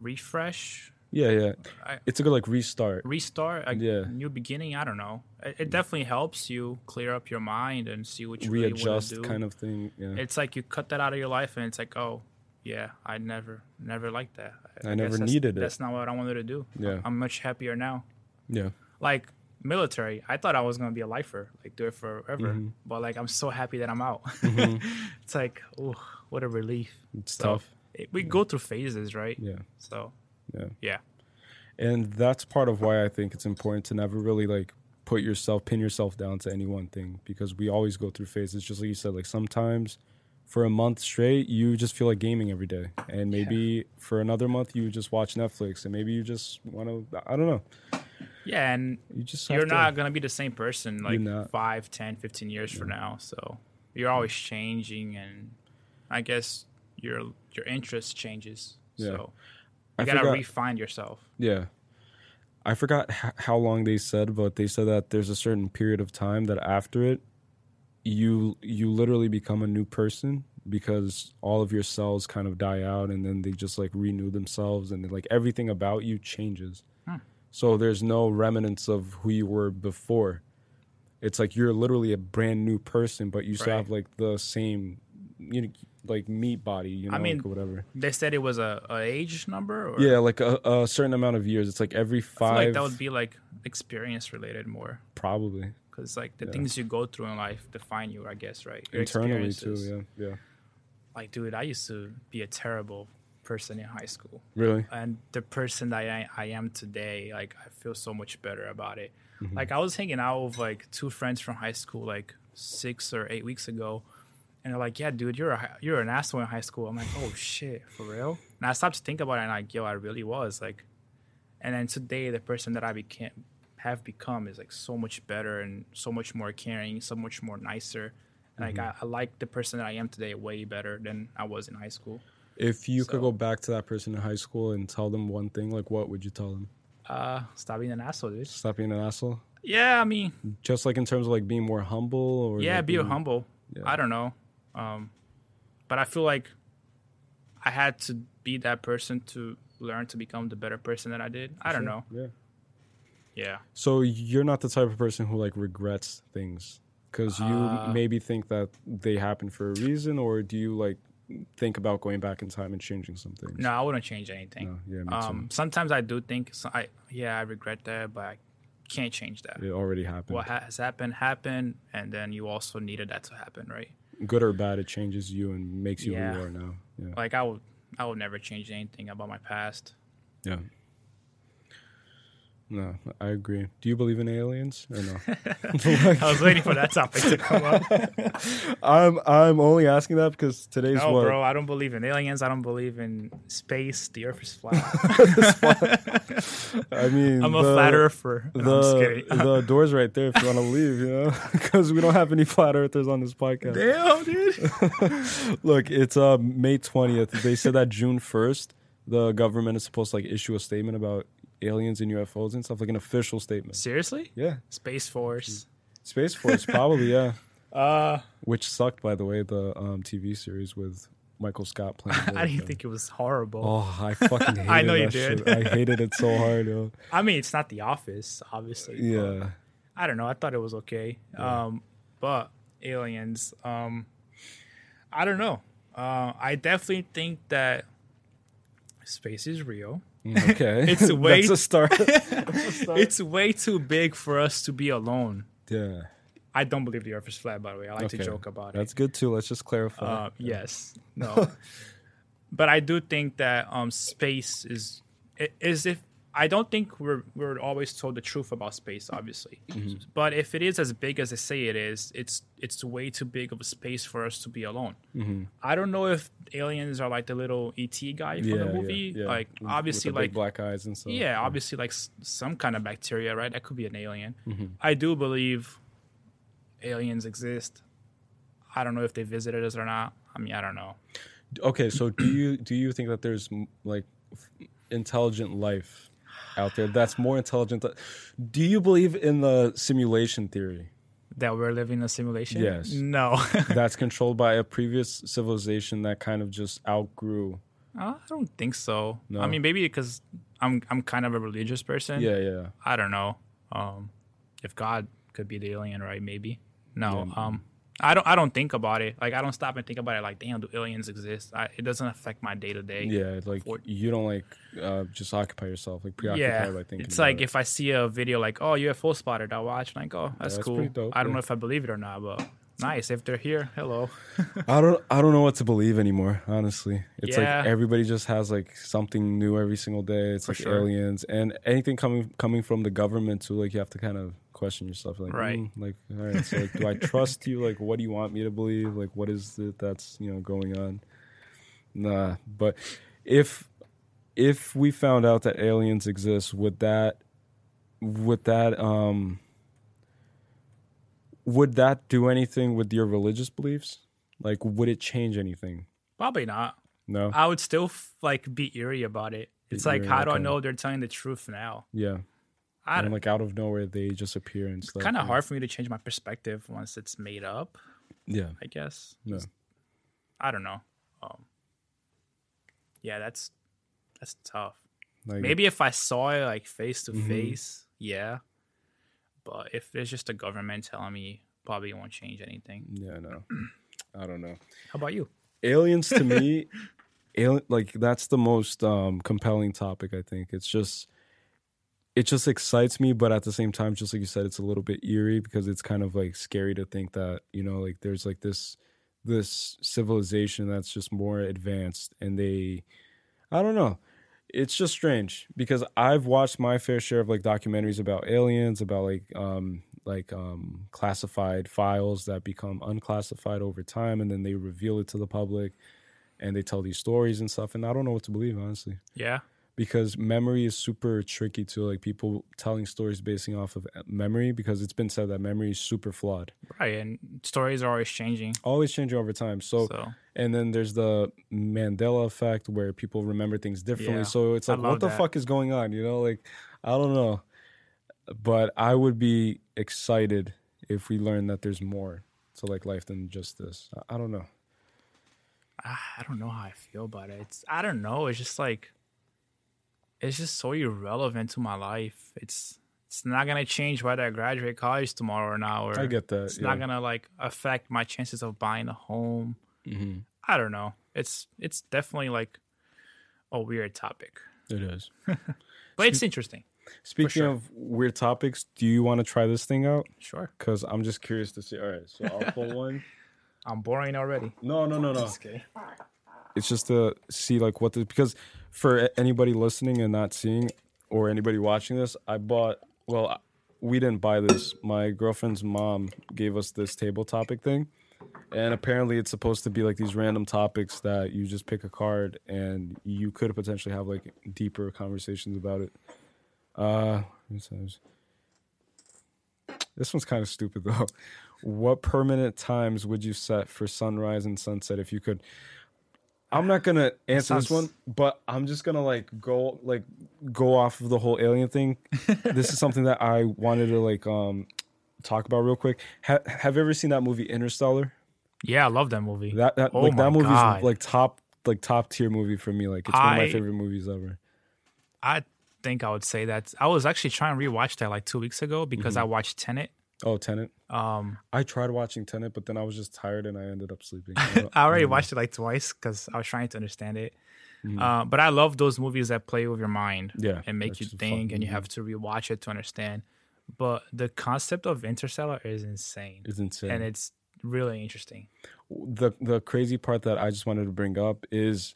refresh Yeah, yeah. I, It's a good like restart. restart a Yeah. new beginning I don't know it, it definitely helps you clear up your mind and see what you really want readjust to do kind of thing. Yeah. it's like you cut that out of your life and it's like oh yeah I never never liked that I never guess that's- needed it. that's not what I wanted to do Yeah. I'm much happier now yeah. like military i thought i was going to be a lifer like do it forever Mm-hmm. but like i'm so happy that i'm out it's like oh what a relief It's So, tough. We go through phases right Yeah. so Yeah. yeah And that's part of why I think it's important to never really like put yourself, pin yourself down to any one thing because we always go through phases. Just like you said, like sometimes for a month straight, you just feel like gaming every day. And maybe for another month, you just watch Netflix and maybe you just want to, I don't know. yeah and you just you're not going to be the same person like. 5 10 15 years from now so you're always changing and i guess your your interest changes Yeah. so you got to forgot- refine yourself Yeah. I forgot h- how long they said, but they said that there's a certain period of time that after it, you you literally become a new person because all of your cells kind of die out and then they just like renew themselves and like everything about you changes. Hmm. So there's no remnants of who you were before. It's like you're literally a brand new person, but you still Right. have like the same you know, like meat body. You know, I mean- like, or whatever. They said it was a, a age number, or Yeah, like a, a certain amount of years. It's like every five. like that would be like experience related more, probably because like the Yeah. things you go through in life define you, I guess, right? Your internally too. Yeah, yeah. Like, dude, I used to be a terrible person in high school. Really. and the person that I, I am today, like I feel so much better about it. Mm-hmm. Like I was hanging out with like two friends from high school like six or eight weeks ago, and they're like, "Yeah, dude, you're a you're an asshole in high school." I'm like, "Oh shit, for real?" And I stopped to think about it, and like, yo, I really was like. And then today, the person that I became have become is like so much better and so much more caring, so much more nicer. And like Mm-hmm. I, I like the person that I am today way better than I was in high school. If you could go back to that person in high school and tell them one thing, like what would you tell them? Uh, stop being an asshole, dude. Stop being an asshole. Yeah, I mean, Just like in terms of like being more humble or yeah like, be being- humble Yeah. i don't know um but i feel like i had to be that person to learn to become the better person that i did i don't Sure, know Yeah. yeah So you're not the type of person who like regrets things because you Uh, maybe think that they happen for a reason, or do you like think about going back in time and changing some things? no i wouldn't change anything No, yeah, um sometimes i do think so i yeah i regret that but i can't change that. It already happened. what has happened happened and then you also needed that to happen right Good or bad, it changes you and makes you Yeah. who you are now. Yeah. like i would i would never change anything about my past Yeah. No, I agree. Do you believe in aliens or no? i was waiting for that topic to come up I'm I'm only asking that because today's no what bro i don't believe in aliens i don't believe in space the earth is flat I mean I'm a the, flat earther. The the door's right there if you want to leave, you know, because we don't have any flat earthers on this podcast. Damn, dude. Look, it's uh May twentieth. They said that June first, the government is supposed to like issue a statement about aliens and UFOs and stuff, like an official statement. Seriously? Yeah, Space Force. Space Force probably yeah. Uh, Which sucked, by the way, the um, TV series with Michael Scott playing. I didn't think it was horrible. Oh, I fucking hated I know you did. shit. I hated it so hard, yo. I mean, it's not The Office, obviously. Yeah. I don't know. I thought it was okay. Um, but aliens. Um, I don't know. Uh, I definitely think that space is real. Okay. It's way- That's a start. It's way too big for us to be alone. yeah. I don't believe the Earth is flat. By the way, I like to joke about it. That's good too. Let's just clarify. Uh, yes. No. but I do think that um, space is i- is if I don't think we're we're always told the truth about space, obviously. Mm-hmm. But if it is as big as they say it is, it's it's way too big of a space for us to be alone. Mm-hmm. I don't know if aliens are like the little ET guy from the movie. Like With- obviously, with like black eyes and stuff. yeah, obviously like s- some kind of bacteria, right? That could be an alien. Mm-hmm. I do believe aliens exist. I don't know if they visited us or not. I mean, I don't know. Okay, so do you do you think that there's like f- intelligent life out there that's more intelligent? Do you believe in the simulation theory That we're living in a simulation? Yes. No. that's controlled by a previous civilization that kind of just outgrew? I don't think so. No? I mean, maybe because I'm I'm kind of a religious person. Yeah, yeah. I don't know. Um, if God could be the alien, right? Maybe. No. Yeah. Um, I don't. I don't think about it. Like I don't stop and think about it. Like, damn, do aliens exist? I, it doesn't affect my day to day. Yeah, like you don't like uh, just occupy yourself, like preoccupied Yeah, by thinking. it's like it. if I see a video like, oh, UFO spotted, I'll watch. Like, oh, that's, that's cool. dope, I don't yeah. know if I believe it or not, but nice. If they're here, hello. I don't I don't know what to believe anymore, honestly. It's Yeah. like everybody just has like something new every single day. It's For like sure. aliens and anything coming coming from the government too, like you have to kind of question yourself like Right. mm, like all right, so like do I trust you? Like what do you want me to believe? Like what is it that's, you know, going on? Nah, but if if we found out that aliens exist, would that would that um would that do anything with your religious beliefs? Like, would it change anything? Probably not. No. I would still f- like be eerie about it. It's Be like, eerie, how do I know they're telling the truth now? Yeah. I And like out of nowhere, they just appear and stuff. Kind of hard for me to change my perspective once it's made up. Yeah. I guess. No. I don't know. Um, yeah, that's that's tough. Like, Maybe if I saw it like face to Mhm. face, yeah. But if it's just the government telling me, probably won't change anything. Yeah. No. I don't know. How about you? Aliens to me, alien like that's the most um compelling topic. I think it's just it just excites me, but at the same time, just like you said, it's a little bit eerie because it's kind of like scary to think that you know like there's like this this civilization that's just more advanced and they I don't know. It's just strange because I've watched my fair share of like documentaries about aliens, about like um like um classified files that become unclassified over time and then they reveal it to the public and they tell these stories and stuff and I don't know what to believe honestly Yeah. Because memory is super tricky to like people telling stories basing off of memory because it's been said that memory is super flawed Right. And stories are always changing. always changing over time so So and then there's the Mandela effect where people remember things differently. Yeah, so it's like, what the that. fuck is going on? You know, like I don't know, but I would be excited if we learn that there's more to like life than just this. I, I don't know. ah, I don't know how I feel about it. It's I don't know. It's just like it's just so irrelevant to my life. It's it's not gonna change whether I graduate college tomorrow or not. Or I get that. it's yeah. not gonna like affect my chances of buying a home. Mhm. I don't know. It's it's definitely like a weird topic, It is. but it's interesting. Speaking sure. of weird topics, do you want to try this thing out? Sure, Because I'm just curious to see. All right, so I'll pull one. I'm boring already. No, no, no, no. It's just to see like what the because for anybody listening and not seeing or anybody watching this i bought well we didn't buy this. My girlfriend's mom gave us this table topic thing and apparently it's supposed to be like these random topics that you just pick a card and you could potentially have like deeper conversations about it. Uh this one's kind of stupid though. What permanent times would you set for sunrise and sunset if you could I'm not gonna answer this one, but I'm just gonna like go like go off of the whole alien thing. this is something that I wanted to like um talk about real quick. Ha- have you ever seen that movie Interstellar? Yeah, I love that movie. That that Oh like my that movie's God. like top like top tier movie for me. Like it's one of my favorite movies ever. I think I would say that I was actually trying to rewatch that like two weeks ago because Mm-hmm. I watched Tenet. Oh, Tenet. Um, I tried watching Tenet, but then I was just tired and I ended up sleeping. I I already don't watched it like twice because I was trying to understand it. Mhm. Uh, but I love those movies that play with your mind Yeah, and make you think, and you have to rewatch it to understand. But the concept of Interstellar is insane, It's insane. and it's really interesting. the the crazy part that I just wanted to bring up is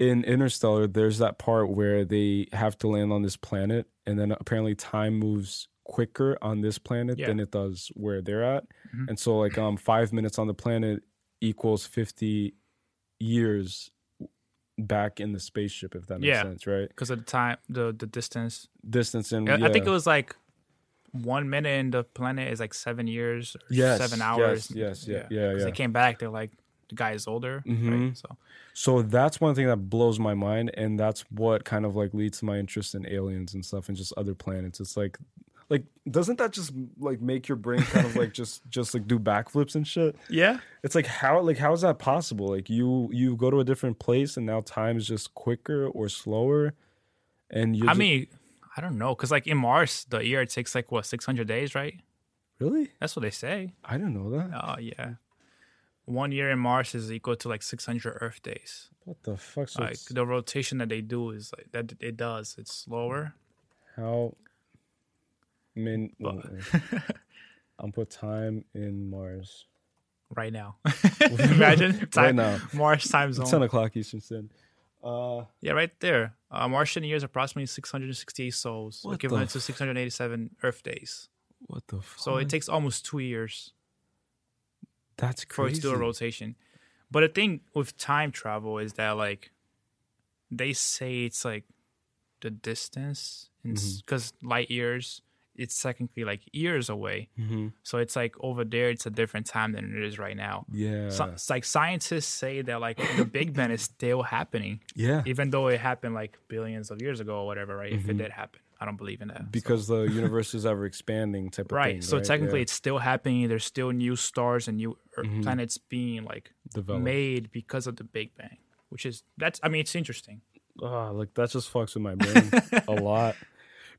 in Interstellar. There's that part where they have to land on this planet, and then apparently time moves quicker on this planet Yeah. than it does where they're at, Mhm. and so like um five minutes on the planet equals fifty years back in the spaceship, if that makes Yeah. sense, right? Because of the time, the the distance. Distance and I- I think it was like one minute in the planet is like seven years or Yes, seven hours. yes, yeah, yeah, 'Cause yeah. They came back. They're like the guy is older, Mhm. right? So So that's one thing that blows my mind, and that's what kind of like leads to my interest in aliens and stuff and just other planets. It's like, like doesn't that just like make your brain kind of like just just like do backflips and shit? yeah, It's like how like how is that possible? Like you you go to a different place and now time is just quicker or slower, and you. I mean, I don't know, because like in Mars, the year it takes like what six hundred days, right? really, That's what they say. I didn't know that. Oh yeah, one year in Mars is equal to like six hundred Earth days. What the fuck? So like it's- the rotation that they do is like that it does. It's slower. how? I mean, But- I'm put time in Mars right now. Imagine right time, now. Mars time zone. Ten o'clock Eastern Standard. Uh, Yeah, right there. Uh, Martian years approximately 668 sols, equivalent to f- 687 Earth days. what the? Fuck? So it takes almost two years That's for it crazy. to do a rotation. But the thing with time travel is that like they say it's like the distance, Mm-hmm. because light years, it's technically like years away. hmm So it's like over there, it's a different time than it is right now. Yeah. So, it's like scientists say that like the Big Bang is still happening, yeah. even though it happened like billions of years ago or whatever, right? If it did happen, I don't believe in that. So- Mm-hmm. Because the universe is ever expanding type of right. thing. so right? technically, Yeah. it's still happening. There's still new stars and new Earth Mhm. planets being like Developed. made because of the Big Bang, which is that's. I mean, it's interesting. Oh, like that just fucks with my brain a lot.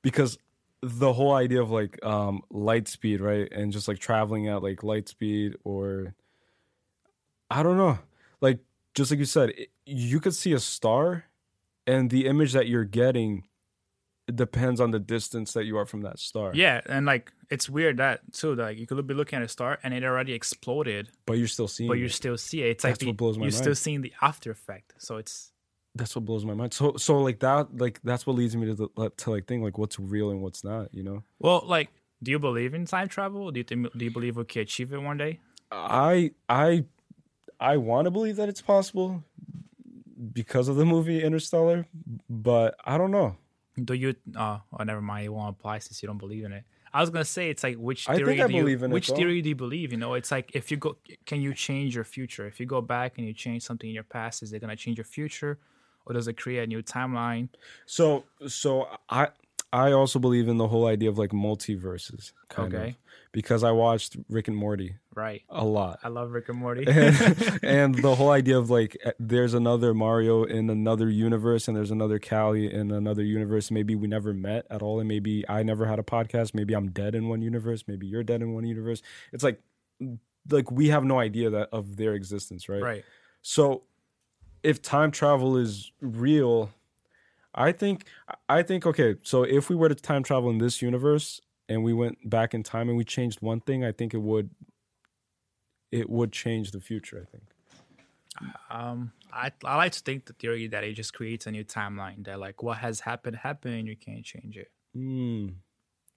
Because the whole idea of like um light speed, right? And just like traveling at like light speed or I don't know. Like just like you said, it, you could see a star, and the image that you're getting depends on the distance that you are from that star. Yeah, and like it's weird that too. That, like you could be looking at a star and it already exploded, but you're still seeing. but you still see it it's That's like the, what blows my you're mind. still seeing the after effect. So it's that's what blows my mind. So so like that like that's what leads me to the, to like think like what's real and what's not. You know. well, like, do you believe in time travel? Do you think, do you believe we can achieve it one day? I I I want to believe that it's possible because of the movie Interstellar, but I don't know. Do you? Uh, oh, never mind. It won't apply since you don't believe in it. I was gonna say it's like which I theory think I do you, believe in it, which though. theory do you believe? You know, it's like if you go, can you change your future? If you go back and you change something in your past, is it gonna change your future, or does it create a new timeline? So so I I also believe in the whole idea of like multiverses, kind Okay. of, because I watched Rick and Morty Right. a lot. I love Rick and Morty. and, and the whole idea of like eh, there's another Mario in another universe and there's another Callie in another universe. Maybe we never met at all, and maybe I never had a podcast. Maybe I'm dead in one universe. Maybe you're dead in one universe. It's like like we have no idea that of their existence, right? right. So if time travel is real, I think I think okay, so if we were to time travel in this universe and we went back in time and we changed one thing, I think it would it would change the future, I think. Um, I I like to think the theory that it just creates a new timeline. That like what has happened happened, you can't change it. Hmm.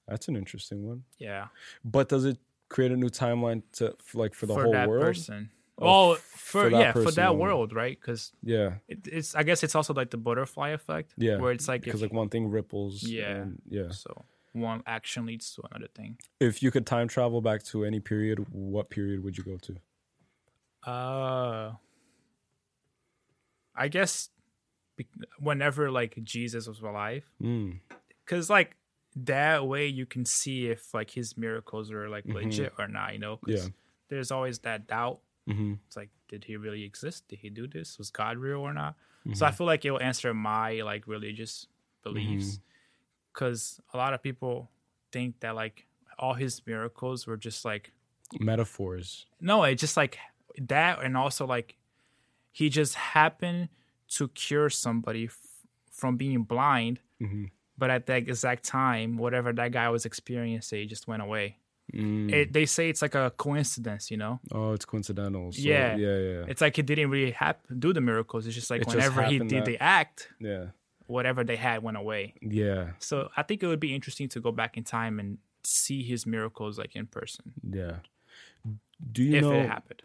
That's an interesting one. Yeah. But does it create a new timeline to like for the whole that world? person. Oh, well, for, for yeah, for that only. world, right? Because Yeah. it, it's I guess it's also like the butterfly effect. Yeah. Where it's like Because like one thing ripples. Yeah. and- yeah. so one action leads to another thing. If you could time travel back to any period, what period would you go to? Uh, I guess whenever like Jesus was alive, Mm. because like that way you can see if like his miracles are like legit or not. You know, 'Cause Yeah. There's always that doubt. Mm-hmm. It's like, did he really exist? Did he do this? Was God real or not? Mm-hmm. So I feel like it will answer my like religious beliefs, Mm-hmm. because a lot of people think that like all his miracles were just like Metaphors. no, it's just like that, and also like he just happened to cure somebody f- from being blind, Mhm. but at that exact time, whatever that guy was experiencing, it just went away. Mm. It, they say it's like a coincidence, you know. Oh, it's coincidental. So, Yeah. yeah, yeah, It's like he didn't really hap- do the miracles. It's just like It just whenever he did that- the act, yeah, whatever they had went away. yeah, So I think it would be interesting to go back in time and see his miracles like in person yeah. Do you if know? it happened.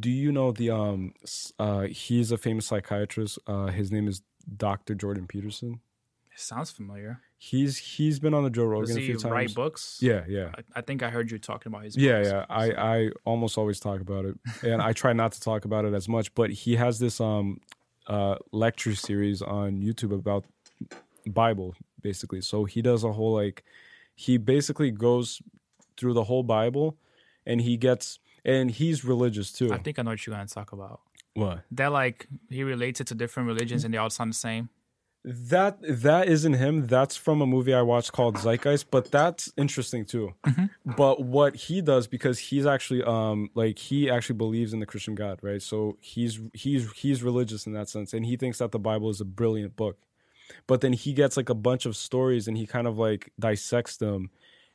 Do you know the um? Uh, he's a famous psychiatrist. Uh, his name is Dr. Jordan Peterson. It sounds familiar. He's he's been on the Joe Does Rogan a he few times. write books? Yeah, yeah. I, I think I heard you talking about his. Yeah, books. yeah. I, I almost always talk about it, and I try not to talk about it as much. But he has this um, uh, lecture series on YouTube about Bible, basically. So he does a whole like, he basically goes through the whole Bible, and he gets, and he's religious too. I think I know what you're gonna talk about. what That like he relates it to different religions and they all sound the same. That that isn't him. That's from a movie I watched called Zeitgeist, but that's interesting too. But what he does because he's actually um like he actually believes in the Christian God, right? So he's he's he's religious in that sense, and he thinks that the Bible is a brilliant book. But then he gets like a bunch of stories and he kind of like dissects them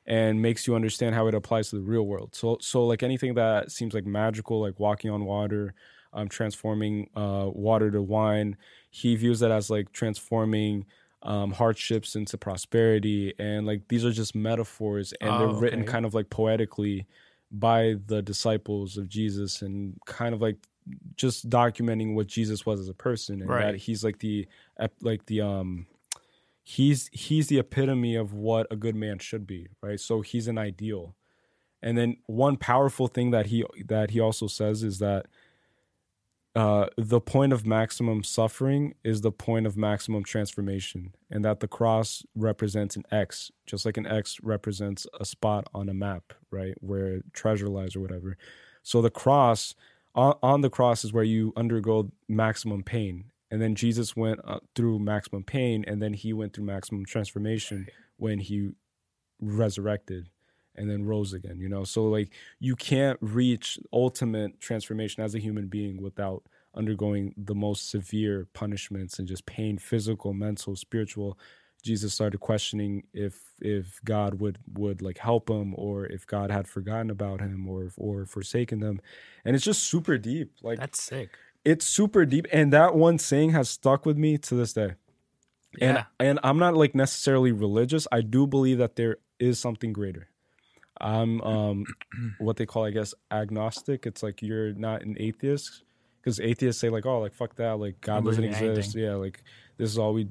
and makes you understand how it applies to the real world. So so like anything that seems like magical, like walking on water, um, transforming uh, water to wine, he views that as like transforming um, hardships into prosperity, and like these are just metaphors, and Oh, they're written okay. kind of like poetically by the disciples of Jesus, and kind of like just documenting what Jesus was as a person, and Right. that he's like the like the um he's he's the epitome of what a good man should be right so he's an ideal and then one powerful thing that he that he also says is that uh, the point of maximum suffering is the point of maximum transformation, and that the cross represents an X, just like an X represents a spot on a map, right, where treasure lies or whatever. So the cross, on, on the cross, is where you undergo maximum pain, and then Jesus went uh, through maximum pain, and then he went through maximum transformation when he resurrected, and then rose again. You know, so like you can't reach ultimate transformation as a human being without undergoing the most severe punishments and just pain, physical, mental, spiritual. Jesus started questioning if if God would would like help him or if God had forgotten about him or or forsaken them. And it's just super deep. Like That's sick. it's super deep and that one saying has stuck with me to this day. And Yeah. and I'm not like necessarily religious. I do believe that there is something greater. I'm um what they call I guess agnostic. It's like you're not an atheist because atheists say like oh like fuck that like God doesn't exist. Yeah, like this is all we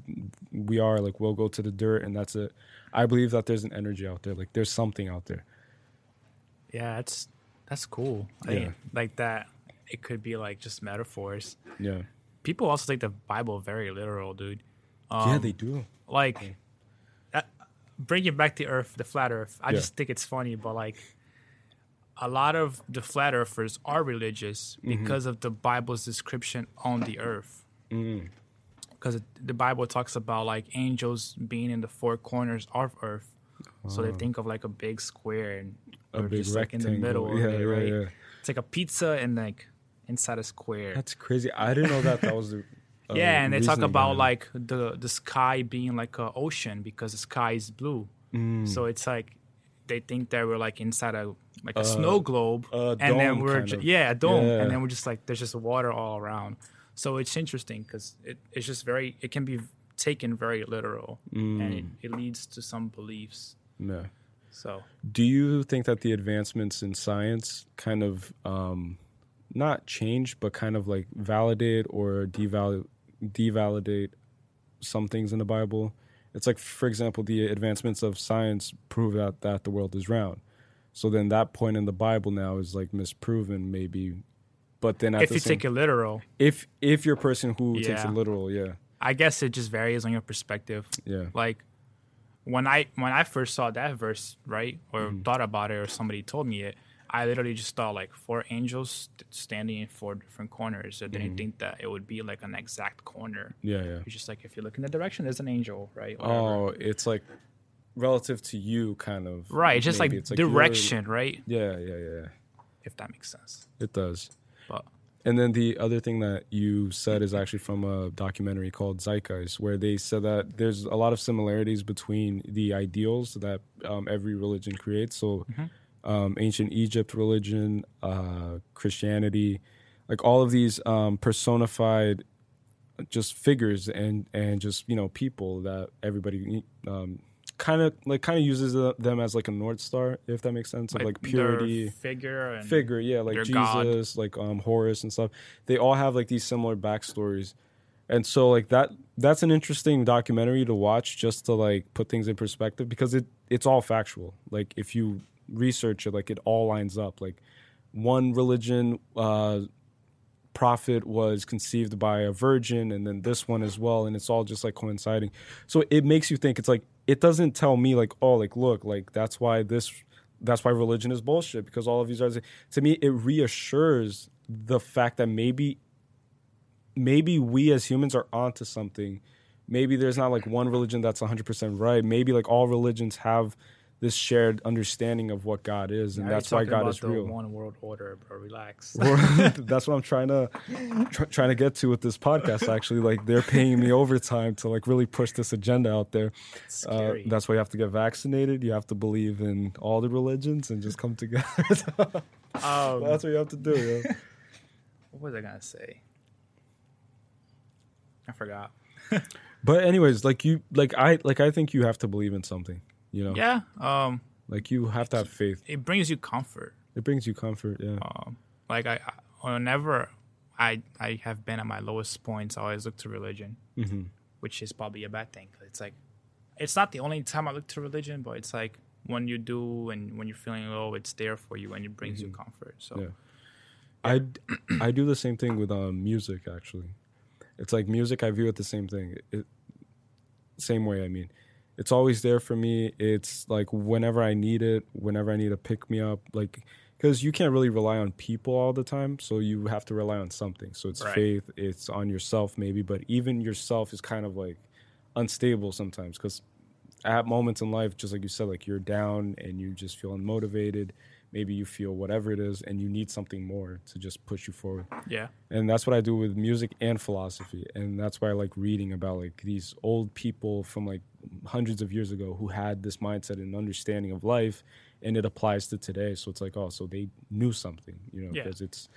we are like we'll go to the dirt and that's it. I believe that there's an energy out there. Like there's something out there. Yeah, that's that's cool. I Yeah. mean, like that. It could be like just metaphors. Yeah. People also take the Bible very literal, dude. yeah, Um, they do. like bring it back to Earth, the flat Earth. I Yeah. just think it's funny, but like a lot of the flat earthers are religious Mm-hmm. because of the Bible's description on the Earth. Mm. Because the Bible talks about like angels being in the four corners of Earth, so they think of like a big square and Oh. A big just, like, in the middle yeah, it, right? yeah. It's like a pizza and like inside a square. That's crazy. I didn't know that that was the yeah, and they talk about like the the sky being like a ocean because the sky is blue. Mm. So it's like they think that we're like inside a like a snow globe, a and then we're ju- yeah a dome, Yeah. and then we're just like there's just water all around. So it's interesting because it, it's just very it can be taken very literal, and it, Mm. it leads to some beliefs. yeah. So Do you think that the advancements in science kind of um, not change, but kind of like validate or devalidate, devalidate some things in the Bible? It's like, for example, the advancements of science prove that that the world is round. So then that point in the Bible now is like misproven, maybe. But then if the you same, take it literal, if if you're a person who takes it literal, yeah, I guess it just varies on your perspective. yeah, like when I when I first saw that verse, right, or Mm-hmm. thought about it, or somebody told me it, I literally just thought like four angels standing in four different corners. I Mm-hmm. didn't think that it would be like an exact corner. yeah, yeah. It's just like if you look in the direction, there's an angel, right? Whatever. Oh, it's like relative to you, kind of. right. It's just like It's you're- direction, right? Yeah, yeah, yeah. If that makes sense. It does. But And then the other thing that you said is actually from a documentary called Zeitgeist, where they said that there's a lot of similarities between the ideals that um, every religion creates. So, um, ancient Egypt religion, uh, Christianity, like all of these um, personified just figures and and just you know people that everybody um, kind of like kind of uses them as like a north star, if that makes sense, of like their purity figure, and figure, yeah, like their god. Jesus, like um Horus and stuff. They all have like these similar backstories. And so like that that's an interesting documentary to watch just to like put things in perspective because it it's all factual. Like if you research it, like it all lines up. Like one religion uh prophet was conceived by a virgin and then this one as well and it's all just like coinciding. So it makes you think. It's like it doesn't tell me like oh like look like that's why this that's why religion is bullshit because all of these are to me it reassures the fact that maybe maybe we as humans are onto something. Maybe there's not like one religion that's 100% right. Maybe like all religions have this shared understanding of what god is and that's why god is the real One world order, bro. Relax. that's what I'm trying to try, trying to get to with this podcast. Actually, like they're paying me overtime to like really push this agenda out there. Uh, that's why you have to get vaccinated. You have to believe in all the religions and just come together. um, that's what you have to do. Yeah. what was I gonna say? I forgot. But anyways, like you, like I, like I think you have to believe in something. You know, Yeah. Um, like you have to have faith. it brings you comfort. It brings you comfort. Yeah. Um, like I, I whenever I I have been at my lowest points, I always look to religion, hmm which is probably a bad thing. It's like it's not the only time I look to religion, but it's like when you do and when you're feeling low, it's there for you and it brings you comfort. So Yeah. I I do the same thing with um, music actually. It's like music I view it the same thing. It, same way I mean. It's always there for me. It's like whenever I need it, whenever I need to pick me up like cuz you can't really rely on people all the time, so you have to rely on something. So it's Right. faith, it's on yourself maybe, but even yourself is kind of like unstable sometimes cuz at moments in life, just like you said, like you're down and you just feel unmotivated. Maybe you feel whatever it is, and you need something more to just push you forward. Yeah. And that's what I do with music and philosophy, and that's why I like reading about like these old people from like hundreds of years ago who had this mindset and understanding of life, and it applies to today. So it's like, oh, so they knew something, you know, Yeah. because it's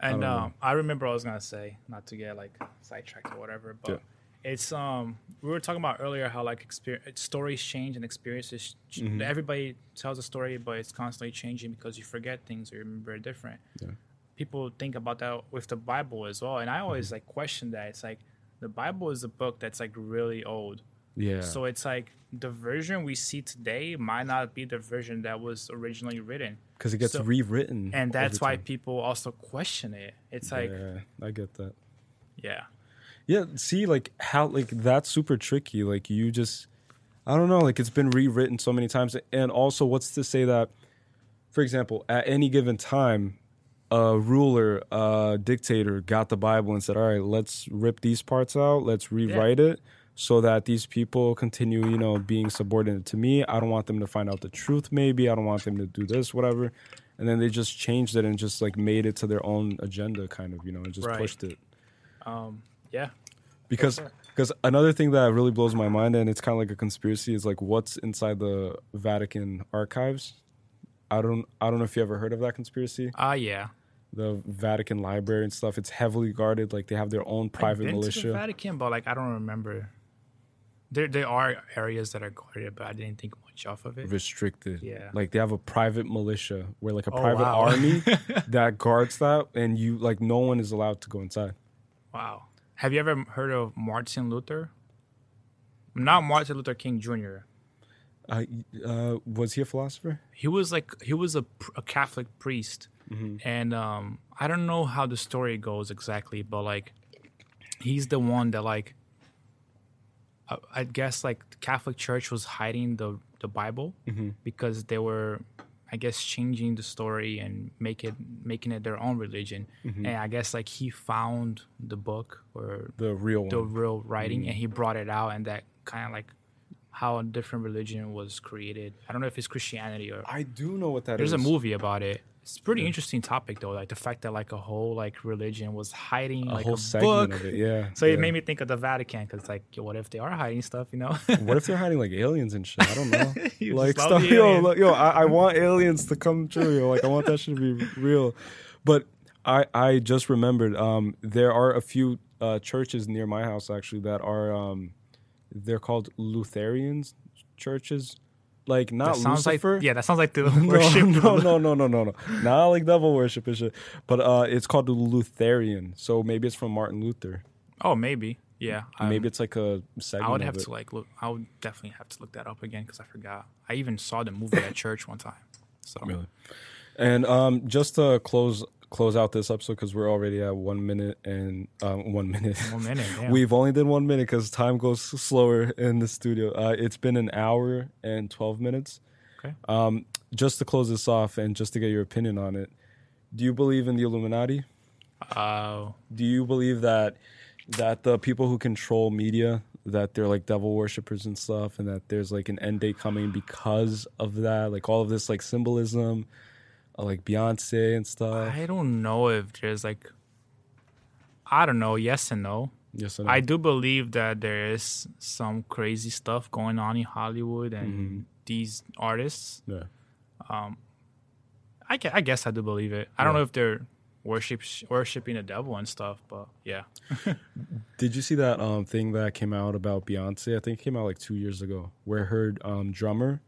And know. um, I remember I was gonna say, not to get like sidetracked or whatever, but Yeah. It's um we were talking about earlier how like experience stories change and experiences. ch- Mm-hmm. Everybody tells a story, but it's constantly changing because you forget things or you remember different. Yeah. People think about that with the Bible as well, and I always Mm-hmm. like question that. It's like the Bible is a book that's like really old. yeah, So it's like the version we see today might not be the version that was originally written. because it gets so- rewritten, And that's why people also question it. It's like, yeah, I get that. yeah. Yeah, see, like how like that's super tricky. Like you just, I don't know. Like it's been rewritten so many times, and also, what's to say that, for example, at any given time, a ruler, a dictator got the Bible and said, "All right, let's rip these parts out. Let's rewrite it." So that these people continue, you know, being subordinate to me. I don't want them to find out the truth. Maybe I don't want them to do this, whatever. And then they just changed it and just like made it to their own agenda, kind of, you know, and just Right. pushed it Um, yeah. because because another thing that really blows my mind and it's kind of like a conspiracy is like what's inside the Vatican archives. I don't I don't know if you ever heard of that conspiracy. Ah, yeah. The Vatican library and stuff. It's heavily guarded. Like they have their own private been To the militia. Vatican, but like I don't remember. There, there are areas that are guarded, but I didn't think much off of it. Restricted. Yeah. Like they have a private militia where like a Oh, private wow. army that guards that and you like no one is allowed to go inside. Wow. Have you ever heard of Martin Luther? Not Martin Luther King Jr. Uh, uh, was he a philosopher? He was like he was a, a Catholic priest, and um, I don't know how the story goes exactly, but like he's the one that like I, I guess like the Catholic Church was hiding the the Bible because they were I guess changing the story and make it making it their own religion, mm-hmm. and I guess like he found the book or The real one. the real writing and mm-hmm. he brought it out and that kind of like how a different religion was created. I don't know if it's Christianity or I do know what that there's is. a movie about it. It's pretty interesting topic though, like the fact that like a whole like religion was hiding A like whole a book. of it. Yeah. So yeah. it made me think of the Vatican because like, yo, what if they are hiding stuff? You know? What if they're hiding like aliens and shit? I don't know. Like stuff, yo, like, yo. I, I want aliens to come true. Yo. Like I want that shit to be real. But I I just remembered um there are a few uh, churches near my house actually that are um they're called Lutherans churches. Like not that sounds Lucifer. like yeah, that sounds like the No, worship. no, no, no, no, no, no. Not like devil worship and shit. But uh, it's called the Lutheran. So maybe it's from Martin Luther. Oh, maybe. Yeah. um, Maybe it's like a segment. I would have to like look. I would definitely have to look that up again because I forgot. I even saw the movie at church one time. So Really. And um, just to close close out this episode because we're already at one minute and um, one minute. one minute. Yeah. We've only done one minute because time goes slower in the studio. Uh, it's been an hour and twelve minutes. Okay. Um, just to close this off and just to get your opinion on it, do you believe in the Illuminati? Uh, Do you believe that that the people who control media that they're like devil worshippers and stuff, and that there's like an end date coming because of that, like all of this like symbolism, like Beyonce and stuff. I don't know if there's like, I don't know. Yes and no. yes, and no. I do believe that there is some crazy stuff going on in Hollywood and Mm-hmm. these artists. yeah. Um, I, gue- I guess I do believe it. I don't know if they're worship worshiping the devil and stuff, but yeah. Did you see that um thing that came out about Beyonce? I think it came out like two years ago, where her um drummer,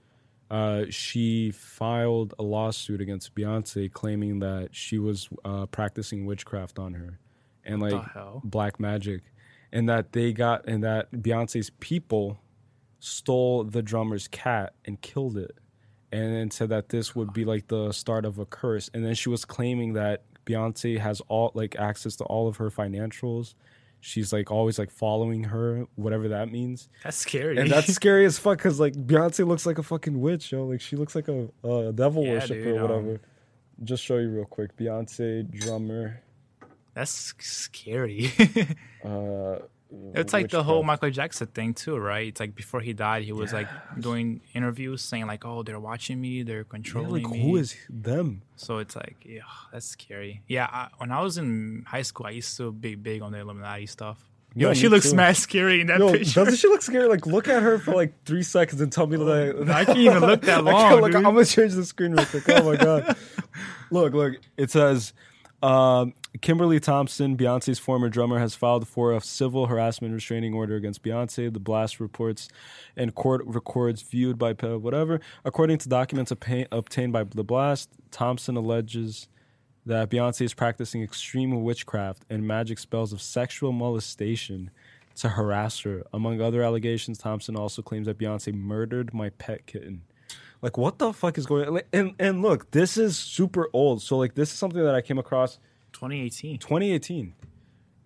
uh, she filed a lawsuit against Beyonce claiming that she was uh, practicing witchcraft on her, and like black magic, and that they got and that Beyonce's people stole the drummer's cat and killed it, and then said that this would be like the start of a curse, and then she was claiming that Beyonce has all like access to all of her financials. She's like always like following her, whatever that means, That's scary. and that's scary as fuck because like Beyonce looks like a fucking witch, yo. Like she looks like a, a devil Yeah, worshiper dude, or whatever. um, Just show you real quick. Beyonce drummer. that's scary. Uh, It's like the whole. Michael Jackson thing too, right? It's like before he died, he was like doing interviews saying like, "Oh, they're watching me, they're Yeah, controlling like me." who is them? So it's like, yeah, that's scary. Yeah, I, when I was in high school, I used to be big on the Illuminati stuff. Yo, Yeah, she looks too. mad scary in that Yo, picture. doesn't she look scary? Like, look at her for like three seconds and tell me that. I oh, can't even look that I long, dude. I'm gonna change the screen real quick. Oh my god! look, look. It says um, Kimberly Thompson, Beyonce's former drummer, has filed for a civil harassment restraining order against Beyonce. The blast reports and court records viewed by whatever. According to documents obtain- obtained by the blast, Thompson alleges that Beyonce is practicing extreme witchcraft and magic spells of sexual molestation to harass her. Among other allegations, Thompson also claims that Beyonce murdered my pet kitten. Like, what the fuck is going on? Like, And and look, this is super old. So like, this is something that I came across 2018. 2018,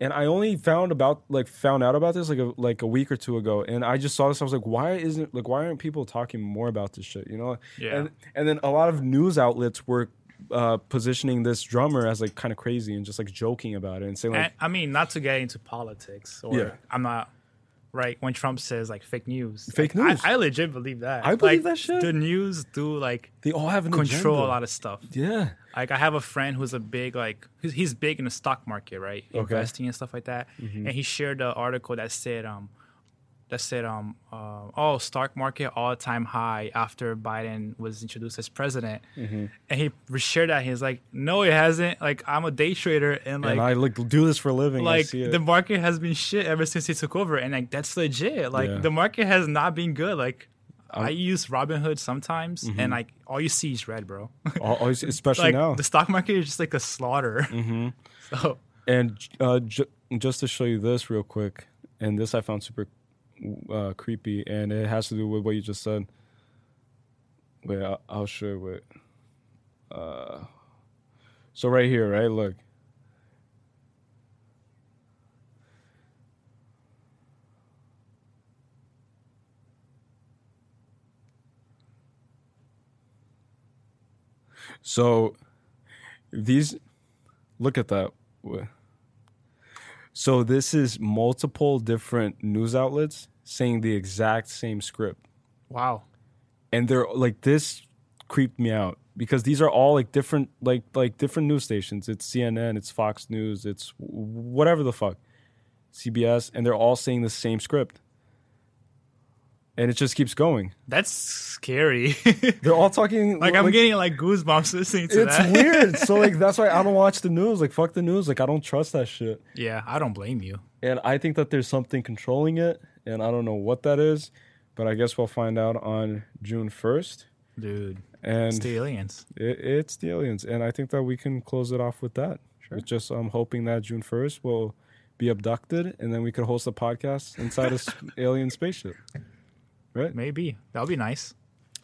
and I only found about like found out about this like a like a week or two ago. And I just saw this. I was like, why isn't like why aren't people talking more about this shit? You know? Yeah. And and then a lot of news outlets were uh, positioning this drummer as like kind of crazy and just like joking about it and saying like. And, I mean, not to get into politics, or Yeah. I'm not right when Trump says like fake news. Fake Like, news. I, I legit believe that. I believe Like, that shit. The news do like They all have control agenda. a lot of stuff. Yeah. Like I have a friend who's a big like he's, he's big in the stock market, right? Okay. Mm-hmm. Investing and stuff like that. And he shared an article that said um that said um uh, oh stock market all time high after Biden was introduced as president. Mm-hmm. And he shared that he's like no it hasn't. Like I'm a day trader and like and I like do this for a living. Like the market has been shit ever since he took over and like that's legit like Yeah. the market has not been good like i use robinhood sometimes Mm-hmm. and like all you see is red bro Al- always- especially like now. the stock market is just like a slaughter Mm-hmm. so And uh, ju- just to show you this real quick, and this I found super uh, creepy, and it has to do with what you just said. Wait, I'll, I'll show you. Wait. Uh, so right here, right? Look. So these look at that. So this is multiple different news outlets saying the exact same script. wow And they're like this creeped me out because these are all like different like like different news stations. It's CNN, it's Fox News, it's whatever the fuck. CBS and they're all saying the same script. And it just keeps going. that's scary They're all talking like i'm getting like goosebumps listening to it's that weird. So like that's why I don't watch the news. Like fuck the news. Like I don't trust that shit. yeah i don't blame you And I think that there's something controlling it, and I don't know what that is, but I guess we'll find out on June 1st. dude And it's the aliens it, it's the aliens, and I think that we can close it off with that. Sure. It's just I'm hoping that June 1st will be abducted, and then we could host a podcast inside a alien spaceship. Right, maybe that would be nice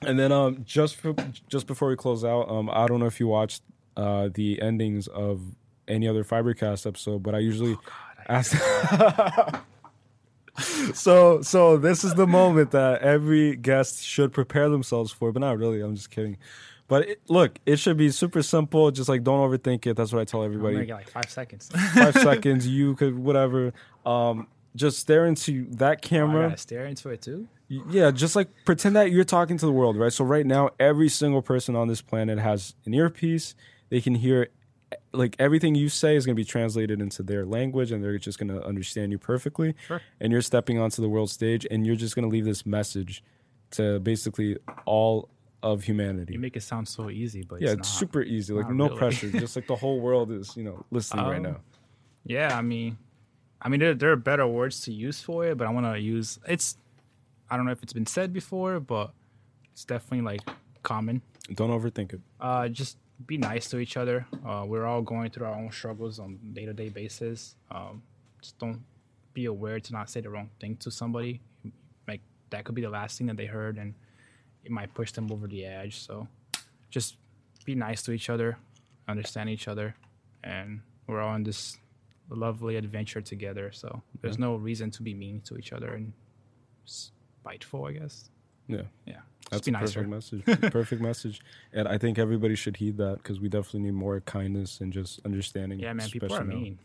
and then um, just for, just before we close out, um, I don't know if you watched uh, the endings of any other Fibercast episode, but I usually ask. so so this is the moment that every guest should prepare themselves for, but not really. I'm just kidding. But it, look, it should be super simple. Just like don't overthink it. That's what I tell everybody gonna get like five seconds five seconds. You could whatever. Um, just stare into that camera. gotta stare into it too Yeah, just like pretend that you're talking to the world, right? So right now, every single person on this planet has an earpiece. They can hear, like everything you say is going to be translated into their language, and they're just going to understand you perfectly. Sure. And you're stepping onto the world stage, and you're just going to leave this message to basically all of humanity. you make it sound so easy but yeah, it's, it's super easy. Like no really. pressure. just like the whole world is, you know, listening right Um, now. Yeah, I mean, I mean, there, there are better words to use for it, but I want to use it's. I don't know if it's been said before, but it's definitely like common. Don't overthink it. Uh, just be nice to each other. Uh, we're all going through our own struggles on day to day basis. Um, just don't be aware to not say the wrong thing to somebody. Like that could be the last thing that they heard, and it might push them over the edge. So, just be nice to each other, understand each other, and we're all on this lovely adventure together. So there's no reason to be mean to each other and spiteful, I guess. Yeah. Yeah, That's a nicer. perfect message. perfect message. And I think everybody should heed that because we definitely need more kindness and just understanding. Yeah, man, people are now. mean.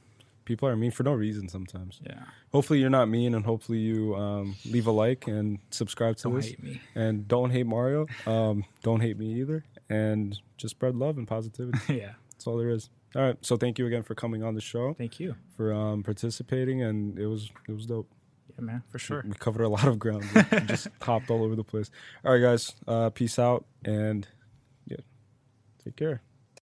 people are mean for no reason sometimes. Yeah. Hopefully you're not mean, and hopefully you um, leave a like and subscribe to Don't this. hate me. And don't hate Mario. Um, don't hate me either. And just spread love and positivity. yeah. That's all there is. All right. So thank you again for coming on the show, Thank you. for um, participating, and it was it was dope. Yeah, man, for sure. We covered a lot of ground. We just hopped all over the place. All right, guys. Uh, peace out, and yeah, take care.